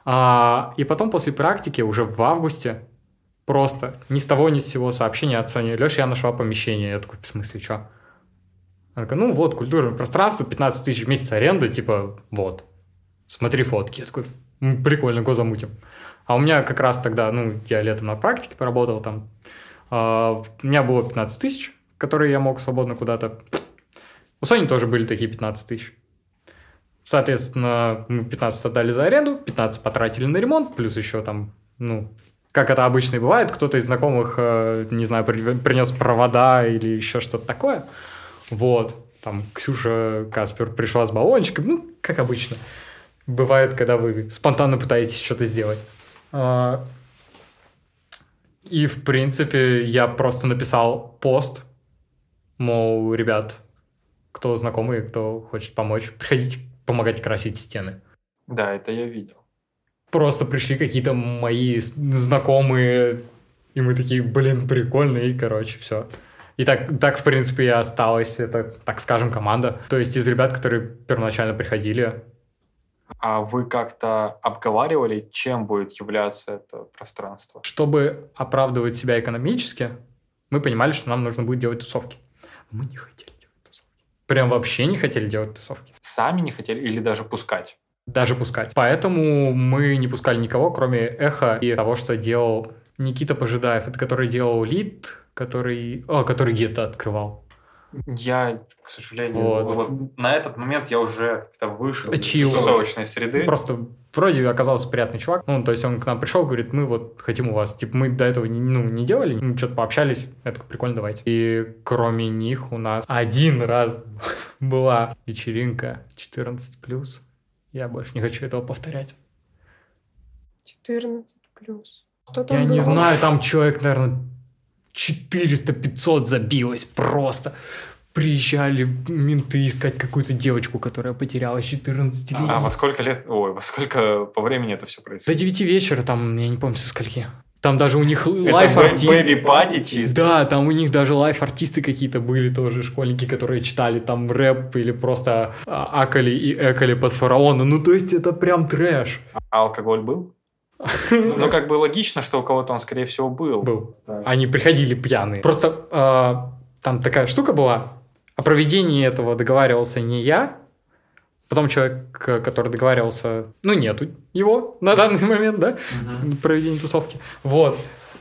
А, и потом после практики, уже в августе, просто ни с того ни с сего сообщение от Сони. Леша, я нашла помещение. Я такой, в смысле, что? Она такая, ну вот, культурное пространство, 15 тысяч в месяц аренды, типа, вот. Смотри фотки. Я такой, «М, прикольно, го замутим. А у меня как раз тогда, ну, я летом на практике поработал там. А, у меня было 15 тысяч, которые я мог свободно куда-то. У Сони тоже были такие 15 тысяч. Соответственно, мы 15 отдали за аренду, 15 потратили на ремонт, плюс еще там, ну, как это обычно и бывает, кто-то из знакомых, э, не знаю, при- принес провода или еще что-то такое. Вот. Там Ксюша Каспер пришла с баллончиком, ну, как обычно. Бывает, когда вы спонтанно пытаетесь что-то сделать. А, И, в принципе, я просто написал пост, мол, ребят, кто знакомый, кто хочет помочь, приходите помогать красить стены. Да, это я видел. Просто пришли какие-то мои знакомые, и мы такие, блин, прикольно, и, короче, все. И так, так, в принципе, и осталась, это, так скажем, команда. То есть из ребят, которые первоначально приходили, А вы как-то обговаривали, чем будет являться это пространство? чтобы оправдывать себя экономически, мы понимали, что нам нужно будет делать тусовки. Мы не хотели делать тусовки. Прям вообще не хотели делать тусовки. Сами не хотели или даже пускать? Даже пускать. Поэтому мы не пускали никого, кроме Эхо и того, что делал Никита Пожидаев. Это который делал лид, который... О, который гетто открывал. Я, к сожалению, Вот. вот на этот момент я уже как-то вышел из Чил. тусовочной среды. Просто вроде оказался приятный чувак. Ну, то есть он к нам пришел, говорит, мы вот хотим у вас. Типа, мы до этого не- ну, не делали, мы что-то пообщались. Такой, прикольно, давайте. И кроме них у нас один раз была вечеринка 14+. Я больше не хочу этого повторять. 14 плюс. Что там Я не было? знаю, там человек, наверное, 400-500 забилось просто. Приезжали менты искать какую-то девочку, которая потерялась 14 лет. А во сколько лет, ой, во сколько по времени это все До происходит? 9 вечера там, я не помню, со скольки. Там даже у них live -артисты. baby party чисто. Да, там у них даже live -артисты какие-то были тоже, школьники, которые читали там рэп или просто а, акали и экали под Фараона. Ну, то есть это прям трэш. А алкоголь был? Ну, как бы логично, что у кого-то он, скорее всего, был. Был. Они приходили пьяные. Просто а, там такая штука была. О проведении этого договаривался не я. Потом человек, который договаривался, ну, нету его на данный момент, да, проведение тусовки. Вот.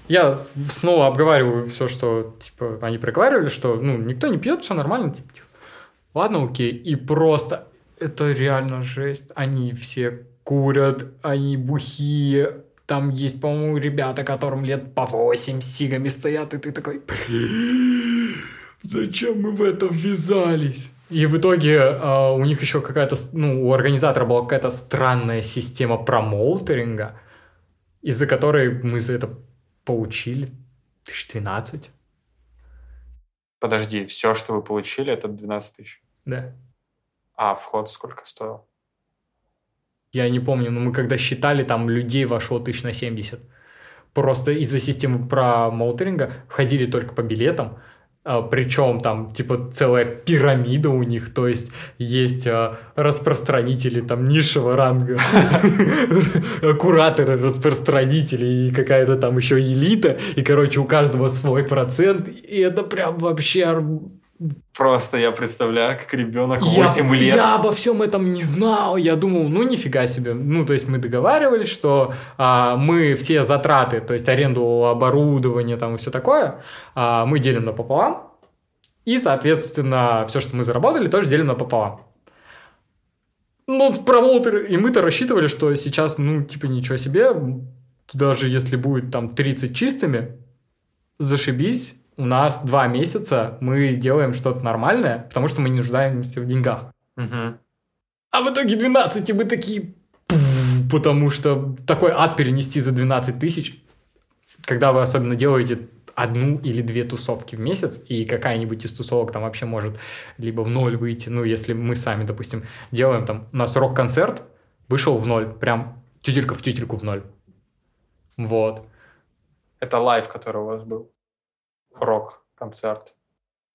Я снова обговариваю все, что, типа, они проговаривали, что, ну, никто не пьет, все нормально, типа, типа, ладно, окей. И просто это реально жесть. Они все курят, они бухие. Там есть, по-моему, ребята, которым лет по 8 с сигами стоят, и ты такой, «Блин, зачем мы в это ввязались? И в итоге а, у них еще какая-то, ну, у организатора была какая-то странная система промоутеринга, из-за которой мы за это получили 1012. Подожди, все, что вы получили, это 12 тысяч. Да. А вход сколько стоил? Я не помню, но мы когда считали, там людей вошло тысяч на 70. Просто из-за системы промоутеринга входили только по билетам, причем там типа целая пирамида у них, то есть есть а, распространители там низшего ранга, кураторы, распространители и какая-то там еще элита, и короче у каждого свой процент, и это прям вообще Просто я представляю, как ребенок я, 8 лет. я обо всем этом не знал. Я думал, ну нифига себе. Ну, то есть мы договаривались, что а, мы все затраты, то есть аренду оборудования там и все такое, а, мы делим напополам. И, соответственно, все, что мы заработали, тоже делим напополам. Ну, промоутеры, и мы-то рассчитывали, что сейчас, ну, типа, ничего себе, даже если будет там 30 чистыми, зашибись, у нас два месяца, мы делаем что-то нормальное, потому что мы не нуждаемся в деньгах. Мгм. А в итоге 12, и мы такие... Потому что такой ад перенести за 12 тысяч, когда вы особенно делаете одну или две тусовки в месяц, и какая-нибудь из тусовок там вообще может либо в ноль выйти, ну, если мы сами, допустим, делаем там, у нас рок-концерт вышел в ноль, прям тютелька в тютельку в ноль. Вот. Это live, который у вас был. Рок-концерт.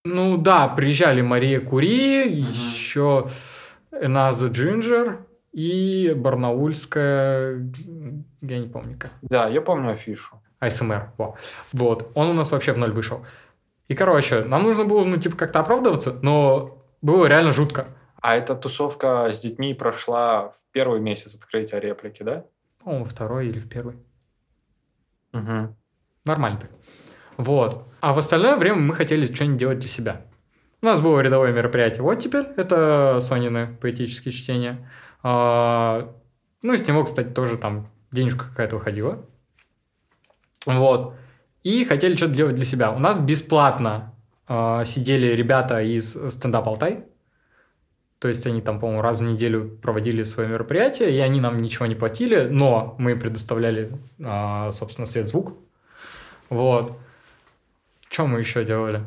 Ну да, приезжали Мария Кюри, еще Another Ginger и Барнаульская, я не помню как. Да, я помню афишу. АСМР, во. Вот, он у нас вообще в ноль вышел. И, короче, нам нужно было, ну, типа, как-то оправдываться, но было реально жутко. А эта тусовка с детьми прошла в первый месяц открытия реплики, да? По-моему, второй или в первый. Угу. Нормально так. Вот. А в остальное время мы хотели что-нибудь делать для себя. У нас было рядовое мероприятие. Вот теперь это Сонины поэтические чтения. А, ну, с него, кстати, тоже там денежка какая-то выходила. Вот. И хотели что-то делать для себя. У нас бесплатно а, сидели ребята из стендап Алтай. То есть они там, по-моему, раз в неделю проводили свое мероприятие, и они нам ничего не платили, но мы предоставляли, а, собственно, свет-звук. Вот. Что мы еще делали?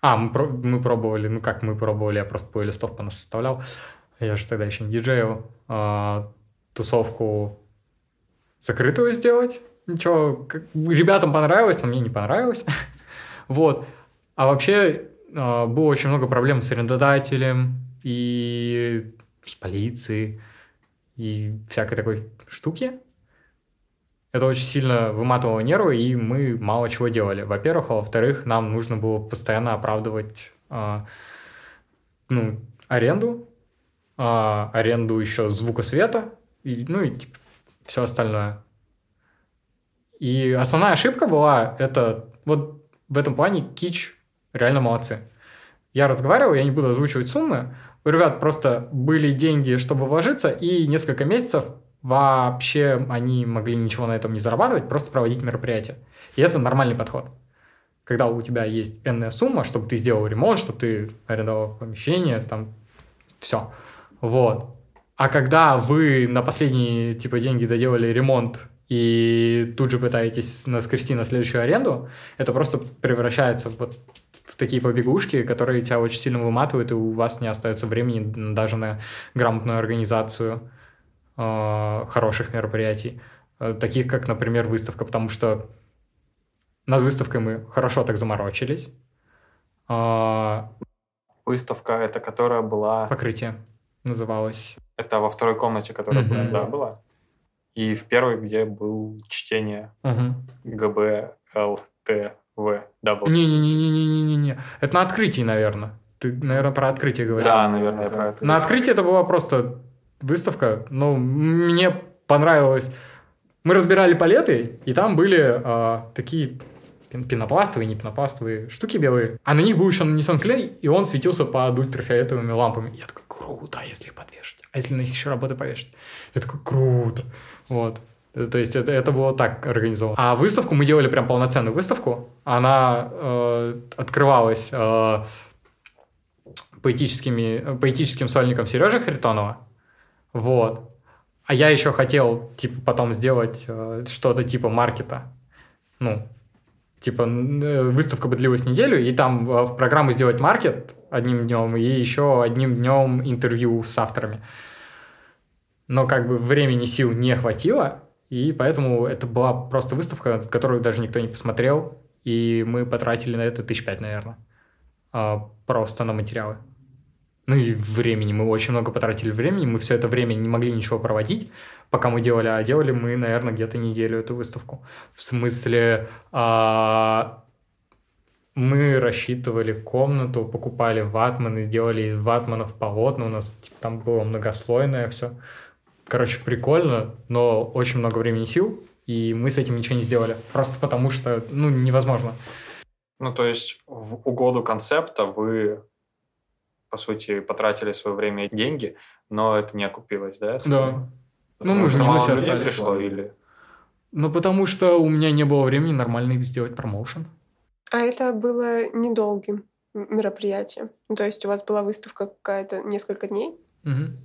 А, мы, про- мы пробовали, ну как мы пробовали, я просто по листов по нас составлял. Я же тогда еще не диджейл. а, тусовку закрытую сделать. Ничего, как- ребятам понравилось, но мне не понравилось. вот. А вообще а, было очень много проблем с арендодателем и с полицией и всякой такой штуки. Это очень сильно выматывало нервы, и мы мало чего делали. Во-первых, а во-вторых, нам нужно было постоянно оправдывать а, ну, аренду, а, аренду еще звука света, и, ну и все остальное. И основная ошибка была, это вот в этом плане Кич реально молодцы. Я разговаривал, я не буду озвучивать суммы. У ребят просто были деньги, чтобы вложиться, и несколько месяцев вообще они могли ничего на этом не зарабатывать, просто проводить мероприятия. И это нормальный подход. Когда у тебя есть энная сумма, чтобы ты сделал ремонт, чтобы ты арендовал помещение, там, все. Вот. А когда вы на последние, типа, деньги доделали ремонт и тут же пытаетесь наскрести на следующую аренду, это просто превращается вот в такие побегушки, которые тебя очень сильно выматывают, и у вас не остается времени даже на грамотную организацию хороших мероприятий, э, таких как, например, выставка, потому что над выставкой мы хорошо так заморочились. Э, Выставка, это которая была... покрытие называлось. Это во второй комнате, которая Мгм. была, да, была. И в первой, где был чтение Мгм. ГБ, ЛТ, В, W. Не-не-не-не-не-не-не. Это на открытии, наверное. Ты, наверное, про открытие говорил. Да, наверное, про это. На открытии это была просто выставка. Ну, мне понравилось. Мы разбирали палеты, и там были а, такие пен- пенопластовые, не пенопластовые штуки белые. А на них был еще нанесен клей, и он светился под ультрафиолетовыми лампами. Я такой, круто, а если их подвешать? А если на них еще работы повешать? Я такой, круто. Вот. Э, То есть это, это было так организовано. А выставку мы делали прям полноценную выставку. Она э, открывалась э, поэтическими, поэтическим сольником Сережи Харитонова. Вот. А я еще хотел, типа, потом сделать э, что-то типа маркета. Ну, типа, э, выставка бы длилась неделю, и там э, в программу сделать маркет одним днем, и еще одним днем интервью с авторами. Но как бы времени, сил не хватило, и поэтому это была просто выставка, которую даже никто не посмотрел, и мы потратили на это тысяч пять, наверное, а, просто на материалы. Ну и времени. Мы очень много потратили времени. Мы все это время не могли ничего проводить, пока мы делали. А делали мы, наверное, где-то неделю эту выставку. В смысле, а, мы рассчитывали комнату, покупали ватманы, делали из ватманов полотна. У нас типа, там было многослойное все. Короче, прикольно, но очень много времени и сил, и мы с этим ничего не сделали. Просто потому что, ну, невозможно. Ну, то есть в угоду концепта вы, по сути, потратили свое время и деньги, но это не окупилось, да? Да. Ну, мы же не мало на себя людей стали. пришло или... Ну, потому что у меня не было времени нормально сделать промоушен. А это было недолгим мероприятием? Ну, то есть у вас была выставка какая-то несколько дней? Мгм.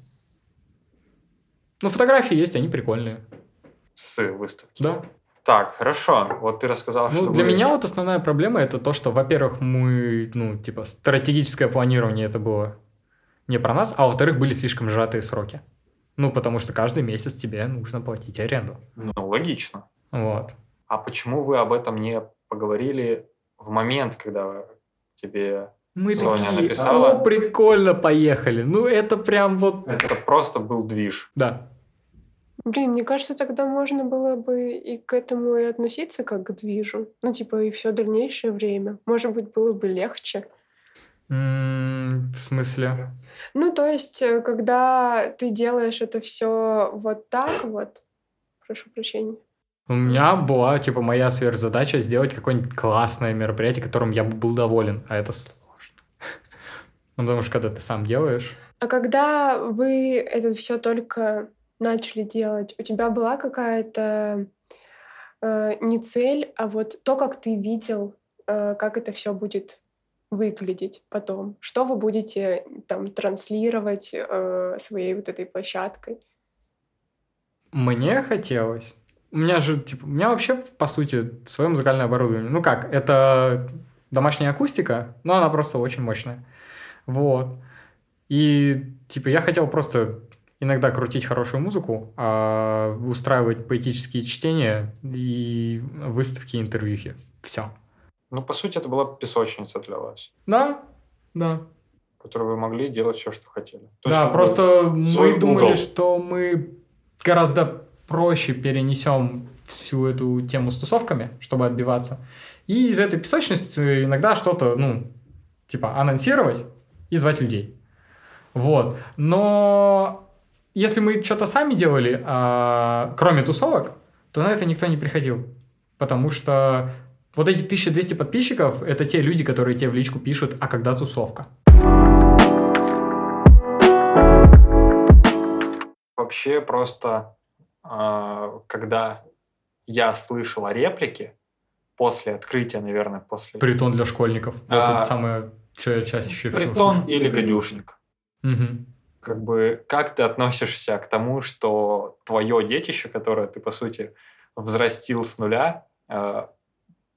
Ну, фотографии есть, они прикольные. С выставки. Да. Так, хорошо. Вот ты рассказал, Ну, что для вы- меня вот основная проблема это то, что, во-первых, мы, ну, типа, стратегическое планирование это было не про нас, а во-вторых, были слишком сжатые сроки. Ну, потому что каждый месяц тебе нужно платить аренду. Ну, логично. Вот. А почему вы об этом не поговорили в момент, когда тебе Мы Соня такие, написала. «О, прикольно, поехали. Ну, это прям вот... Это просто был движ. Да. Блин, мне кажется, тогда можно было бы и к этому и относиться как к движу. Ну, типа, и все дальнейшее время. Может быть, было бы легче. В смысле? Ну, то есть, э, когда ты делаешь это все вот так вот, прошу прощения. У меня была, типа, моя сверхзадача сделать какое-нибудь классное мероприятие, которым я бы был доволен. А это сложно. Ну, потому что когда ты сам делаешь... А когда вы это все только начали делать, у тебя была какая-то э, не цель, а вот то, как ты видел, э, как это все будет выглядеть потом? Что вы будете там транслировать э, своей вот этой площадкой? Мне хотелось. У меня же, типа, у меня вообще, по сути, свое музыкальное оборудование. Ну как, это домашняя акустика, но она просто очень мощная. Вот. И, типа, я хотел просто иногда крутить хорошую музыку, а устраивать поэтические чтения и выставки, интервьюхи. Все. Ну, по сути, это была песочница для вас, Да, да. в которой вы могли делать все, что хотели. То есть, да, бы, просто мы думали, угол. что мы гораздо проще перенесем всю эту тему с тусовками, чтобы отбиваться. И из этой песочницы иногда что-то, ну, типа, анонсировать и звать людей. Вот. Но если мы что-то сами делали, а, кроме тусовок, то на это никто не приходил. Потому что вот эти 1200 подписчиков — это те люди, которые тебе в личку пишут, а когда тусовка? Вообще просто, а, когда я слышал о реплике, после открытия, наверное, после... Притон для школьников. Вот А, это самое, что я чаще всего Притон слышу. или гадюшник. Мгм. Как бы, как ты относишься к тому, что твое детище, которое ты, по сути, взрастил с нуля, а,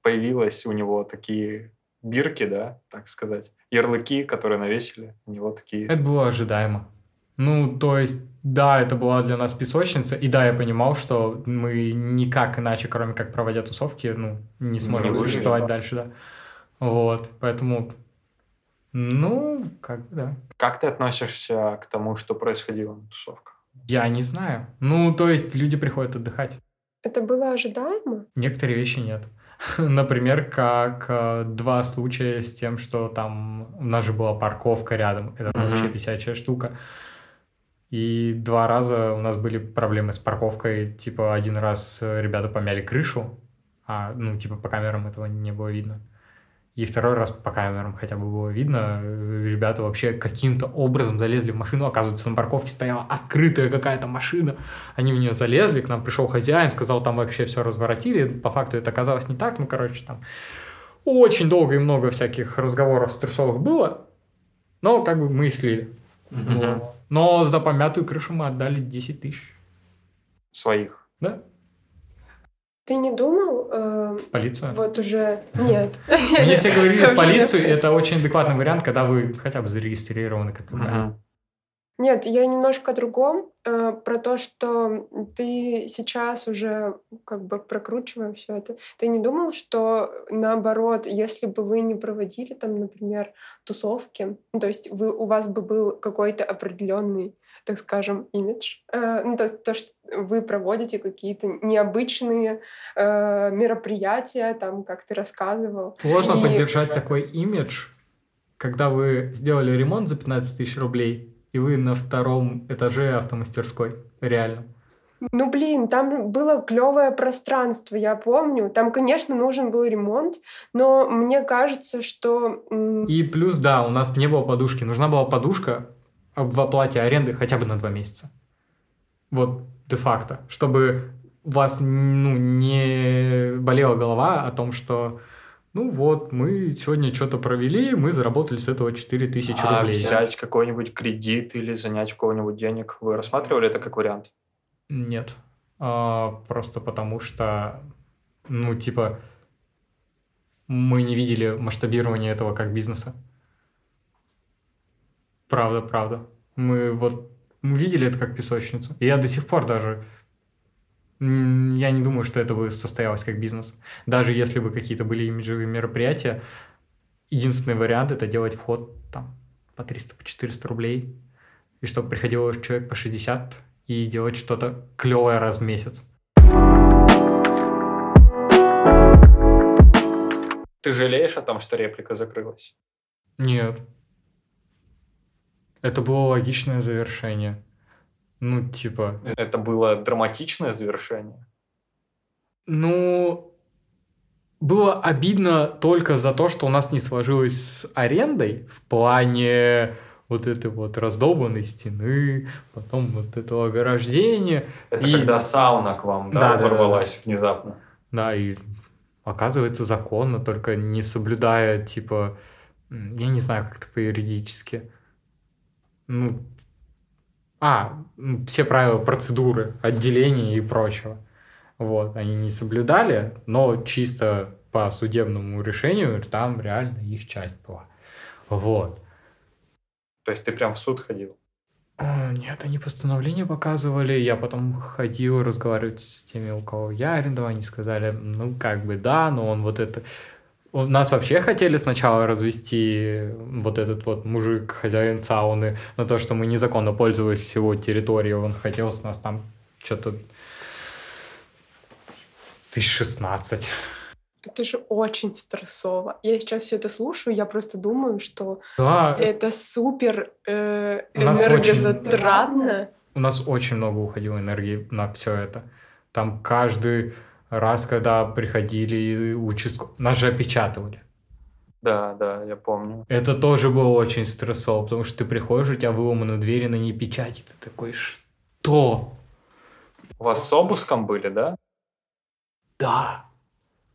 появилось у него такие бирки, да, так сказать, ярлыки, которые навесили, у него такие... Это было ожидаемо. Ну, то есть, да, это была для нас песочница, и да, я понимал, что мы никак иначе, кроме как проводя тусовки, ну, не сможем выживем. существовать дальше, да. Вот, поэтому, ну, как бы, да. Как ты относишься к тому, что происходило на тусовках? Я не знаю. Ну, то есть, люди приходят отдыхать. Это было ожидаемо? Некоторые вещи нет. Например, как э, два случая с тем, что там у нас же была парковка рядом. Это Мгм. вообще висячая штука. И два раза у нас были проблемы с парковкой. Типа один раз э, ребята помяли крышу, а ну типа по камерам этого не было видно. И второй раз по камерам хотя бы было видно, ребята вообще каким-то образом залезли в машину, оказывается, на парковке стояла открытая какая-то машина, они в нее залезли, к нам пришел хозяин, сказал, там вообще все разворотили, по факту это оказалось не так, ну, короче, там очень долго и много всяких разговоров стрессовых было, но как бы мы их слили. Но за помятую крышу мы отдали 10 тысяч. Своих. Да? Ты не думал, э, В полицию. вот уже... Нет. Мне все говорили Я в полицию, это очень адекватный вариант, когда вы хотя бы зарегистрированы как. Нет, я немножко о другом, э, про то, что ты сейчас уже как бы прокручивая все это. Ты не думал, что наоборот, если бы вы не проводили там, например, тусовки, то есть вы, у вас бы был какой-то определенный, так скажем, имидж, э, ну, то, то, что вы проводите какие-то необычные э, мероприятия, там, как ты рассказывал. Сложно И- поддержать такой имидж, когда вы сделали ремонт за 15 тысяч рублей, и вы на втором этаже автомастерской. Реально. Ну, блин, там было клевое пространство, я помню. Там, конечно, нужен был ремонт, но мне кажется, что... И плюс, да, у нас не было подушки. Нужна была подушка в оплате аренды хотя бы на два месяца. Вот де-факто. Чтобы у вас ну, не болела голова о том, что ну вот, мы сегодня что-то провели, мы заработали с этого 4000 А рублей. взять какой-нибудь кредит или занять у кого-нибудь денег, вы рассматривали это как вариант? Нет. А, просто потому что, ну, типа, мы не видели масштабирования этого как бизнеса. Правда, правда. Мы вот мы видели это как песочницу. И я до сих пор даже... Я не думаю, что это бы состоялось как бизнес. Даже если бы какие-то были имиджевые мероприятия, единственный вариант это делать вход там по 300, по 400 рублей. И чтобы приходил человек по 60 и делать что-то клевое раз в месяц. Ты жалеешь о том, что реплика закрылась? Нет. Это было логичное завершение. Ну, типа, Это было драматичное завершение? Ну, было обидно только за то, что у нас не сложилось с арендой в плане вот этой вот раздолбанной стены, потом вот этого ограждения. Это И- когда сауна к вам, да, Да, да, да, ворвалась внезапно? Да, и оказывается законно, только не соблюдая, типа, я не знаю, как это по-юридически. Ну, а, все правила процедуры, отделения и прочего. Вот, они не соблюдали, но чисто по судебному решению там реально их часть была. Вот. То есть ты прям в суд ходил? А, Нет, они постановление показывали. Я потом ходил разговаривать с теми, у кого я арендовал. Они сказали, ну, как бы да, но он вот это... У нас вообще хотели сначала развести вот этот вот мужик, хозяин сауны, на то, что мы незаконно пользовались его территорией. Он хотел с нас там что-то... Тысяч шестнадцать. Это же очень стрессово. Я сейчас все это слушаю, я просто думаю, что Да, это супер э, У нас очень- энергозатратно. у нас очень много уходило энергии на все это. Там каждый раз, когда приходили участку, нас же опечатывали. Да, да, я помню. Это тоже было очень стрессово, потому что ты приходишь, у тебя выломаны двери, на ней печати. Ты такой, что? У вас с обыском были, да? Да.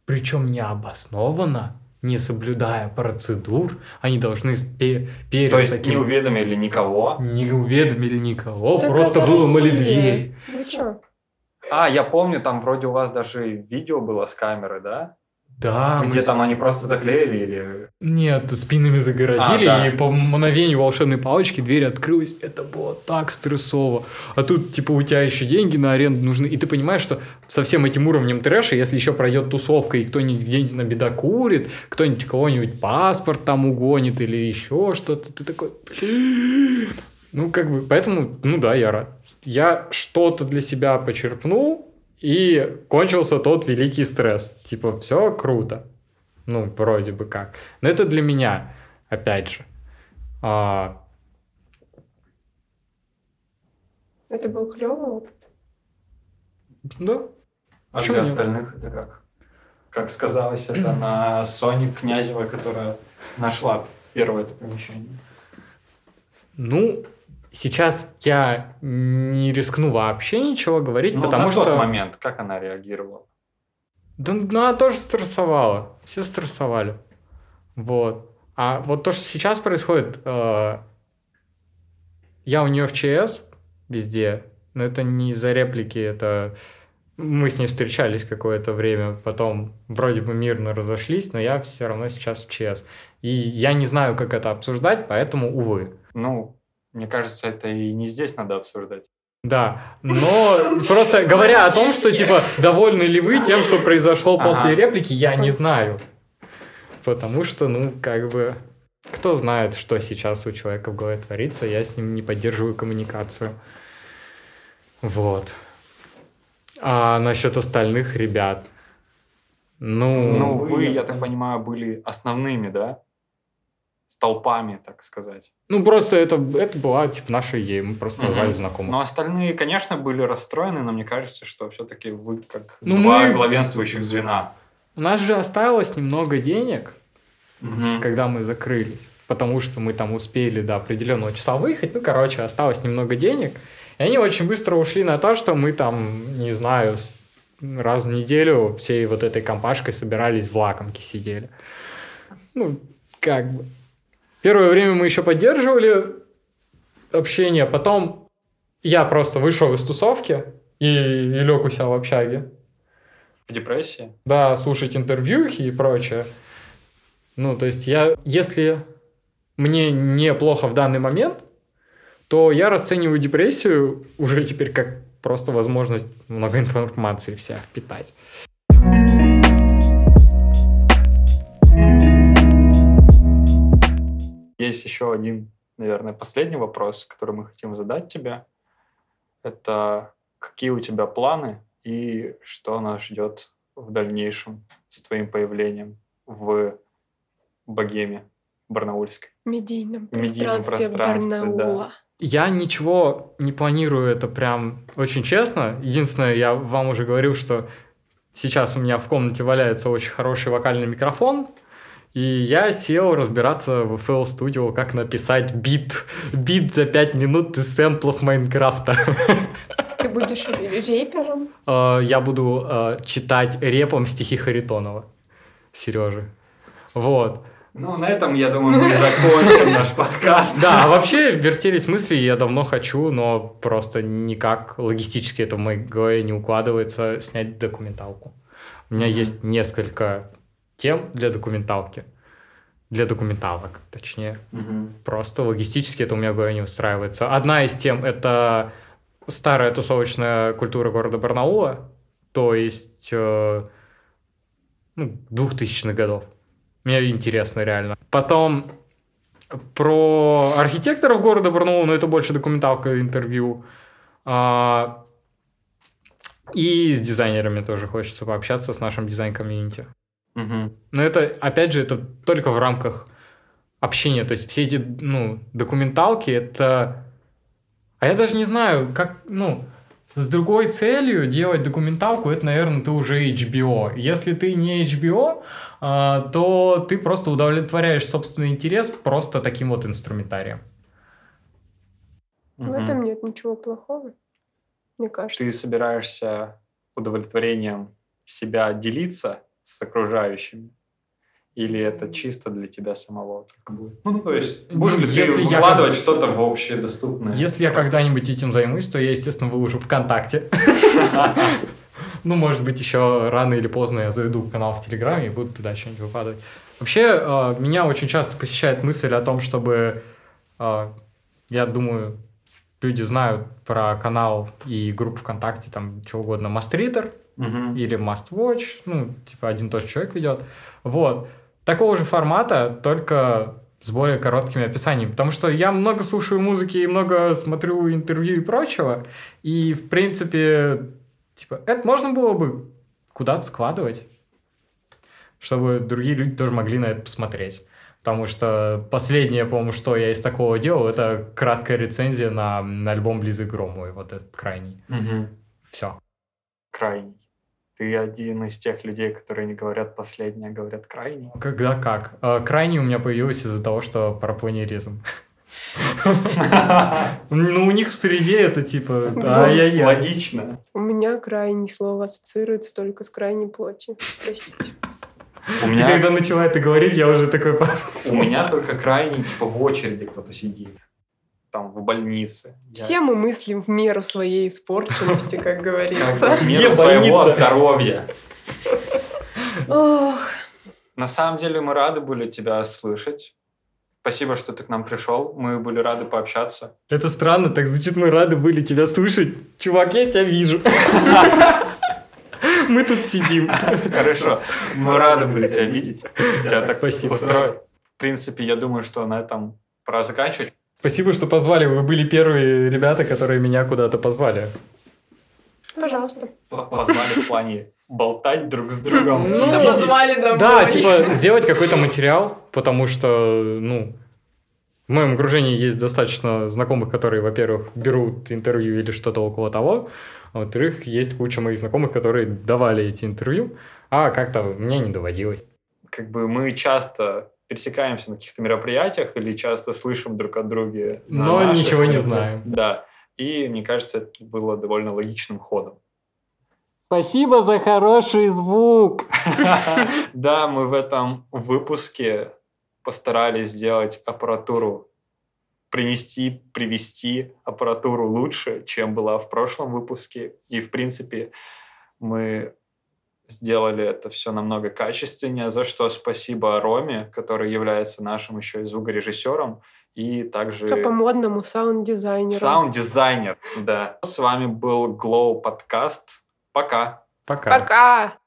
Причем необоснованно, не соблюдая процедур, они должны пе- перед То есть таким... не уведомили никого? не уведомили никого, Так просто выломали Россия. дверь. Вы чё? А, я помню, там вроде у вас даже видео было с камеры, да? Да, мы Где с- там они просто заклеили или... Нет, спинами загородили, А, да. и по мгновению волшебной палочки дверь открылась. Это было так стрессово. А тут, типа, у тебя еще деньги на аренду нужны. И ты понимаешь, что со всем этим уровнем трэша, если еще пройдет тусовка, и кто-нибудь где-нибудь на беда курит, кто-нибудь кого-нибудь паспорт там угонит или еще что-то, ты такой. Ну, как бы, поэтому, ну да, я рад. Я что-то для себя почерпнул, и кончился тот великий стресс. Типа, все круто. Ну, вроде бы как. Но это для меня, опять же. А, Это был клевый опыт. да, А Почему для нет? остальных это как? Как сказалось это на Соне Князевой, которая нашла первое это помещение? ну, сейчас я не рискну вообще ничего говорить, Ну, потому на что... тот момент, как она реагировала? Да ну, она тоже стрессовала. Все стрессовали. Вот. А вот то, что сейчас происходит, э, я у нее в ЧС везде, но это не из-за реплики, это мы с ней встречались какое-то время, потом вроде бы мирно разошлись, но я все равно сейчас в ЧС. И я не знаю, как это обсуждать, поэтому, увы. Ну, мне кажется, это и не здесь надо обсуждать. Да, но просто говоря о том, что, типа, довольны ли вы тем, что произошло после реплики, я не знаю. Потому что, ну, как бы, кто знает, что сейчас у человека в голове творится, я с ним не поддерживаю коммуникацию. Вот. А насчет остальных ребят, ну... Ну, вы, я так понимаю, были основными, да? Столпами, так сказать. Ну, просто это, это была, типа, наша идея, мы просто позвали знакомых. Но остальные, конечно, были расстроены, но мне кажется, что все-таки вы как Ну, два мы- главенствующих звена. У нас же осталось немного денег, Мгм. когда мы закрылись, потому что мы там успели до определенного числа выехать. Ну, короче, осталось немного денег. И они очень быстро ушли на то, что мы там, не знаю, раз в неделю всей вот этой компашкой собирались в лакомке сидели. Ну, как бы. Первое время мы еще поддерживали общение, потом я просто вышел из тусовки и, и лег у себя в общаге. В депрессии? Да, слушать интервьюхи и прочее. Ну, то есть я, если мне неплохо в данный момент, то я расцениваю депрессию уже теперь как просто возможность много информации вся впитать. Есть еще один, наверное, последний вопрос, который мы хотим задать тебе. Это какие у тебя планы и что нас ждет в дальнейшем с твоим появлением в богеме барнаульской? Медийном медийном пространстве пространстве, да. Барнаула. Я ничего не планирую, это прям очень честно. Единственное, я вам уже говорил, что сейчас у меня в комнате валяется очень хороший вокальный микрофон, и я сел разбираться в FL Studio, как написать бит, бит за 5 минут из сэмплов Майнкрафта. Ты будешь репером? Э, Я буду э, читать репом стихи Харитонова, Сережи. Вот. Ну, на этом, я думаю, мы закончим наш подкаст. Да, а вообще вертелись мысли, я давно хочу, но просто никак логистически это в моей голове не укладывается снять документалку. У меня есть несколько тем для документалки. Для документалок, точнее. Мгм. Просто логистически это у меня голове не устраивается. Одна из тем — это старая тусовочная культура города Барнаула, то есть э, ну, 2000-х годов. Мне интересно реально. Потом про архитекторов города Барнаула, но это больше документалка, интервью. А, и с дизайнерами тоже хочется пообщаться, с нашим дизайн-комьюнити. Мгм. Но это, опять же, это только в рамках общения. То есть все эти, ну, документалки, это... А я даже не знаю, как, ну, с другой целью делать документалку, это, наверное, ты уже HBO. Если ты не HBO, а, то ты просто удовлетворяешь собственный интерес просто таким вот инструментарием. В этом нет ничего плохого, мне кажется. Ты собираешься удовлетворением себя делиться с окружающими? Или это чисто для тебя самого только будет? Ну, то есть, Ну, будешь ли ты если я выкладывать что-то в общее доступное? Если я когда-нибудь этим займусь, то я, естественно, выложу ВКонтакте. Ну, может быть, еще рано или поздно я заведу канал в Телеграме и буду туда что-нибудь выкладывать. Вообще, э, меня очень часто посещает мысль о том, чтобы, э, я думаю, люди знают про канал и группу ВКонтакте, там, что угодно, Мастритер Мгм. или Must Watch, ну, типа, один тот же человек ведет. Вот. Такого же формата, только с более короткими описаниями. Потому что я много слушаю музыки и много смотрю интервью и прочего. И, в принципе, типа, это можно было бы куда-то складывать, чтобы другие люди тоже могли на это посмотреть. Потому что последнее, по-моему, что я из такого делал, это краткая рецензия на, на альбом Лизы Громовой, вот этот крайний. Мгм. Все. Крайний. Ты один из тех людей, которые не говорят последнее, а говорят крайний. Когда как? Э, Крайний у меня появился из-за того, что парапланеризм. Ну, у них в среде это типа... Ай-яй-яй. Логично. У меня крайний слово ассоциируется только с крайней плотью. Простите. У Ты меня, когда начала это говорить, я уже такой... у меня только крайний, типа, в очереди кто-то сидит. Там, в больнице. Я- Все мы мыслим в меру своей испорченности, как говорится. в меру своего здоровья. Ох, На самом деле мы рады были тебя слышать. Спасибо, что ты к нам пришел. Мы были рады пообщаться. Это странно, так звучит, мы рады были тебя слушать. Чувак, я тебя вижу. Мы тут сидим. Хорошо. Мы рады были тебя видеть. Тебя так Спасибо. устроит. В принципе, я думаю, что на этом пора заканчивать. Спасибо, что позвали. Вы были первые ребята, которые меня куда-то позвали. пожалуйста. Позвали в плане болтать друг с другом. Ну, позвали домой. Да, типа сделать какой-то материал, потому что, ну, в моем окружении есть достаточно знакомых, которые, во-первых, берут интервью или что-то около того, а во-вторых, есть куча моих знакомых, которые давали эти интервью, а как-то мне не доводилось. Как бы мы часто пересекаемся на каких-то мероприятиях или часто слышим друг от друга. Но наших ничего не знаем. Да. И мне кажется, это было довольно логичным ходом. Спасибо за хороший звук. Да, мы в этом выпуске постарались сделать аппаратуру, принести, привести аппаратуру лучше, чем была в прошлом выпуске. И, в принципе, мы сделали это все намного качественнее, за что спасибо Роме, который является нашим еще и звукорежиссером, и также... А по-модному саунд-дизайнером. Саунд-дизайнер, да. С вами был Glow подкаст. Пока. Пока. Пока!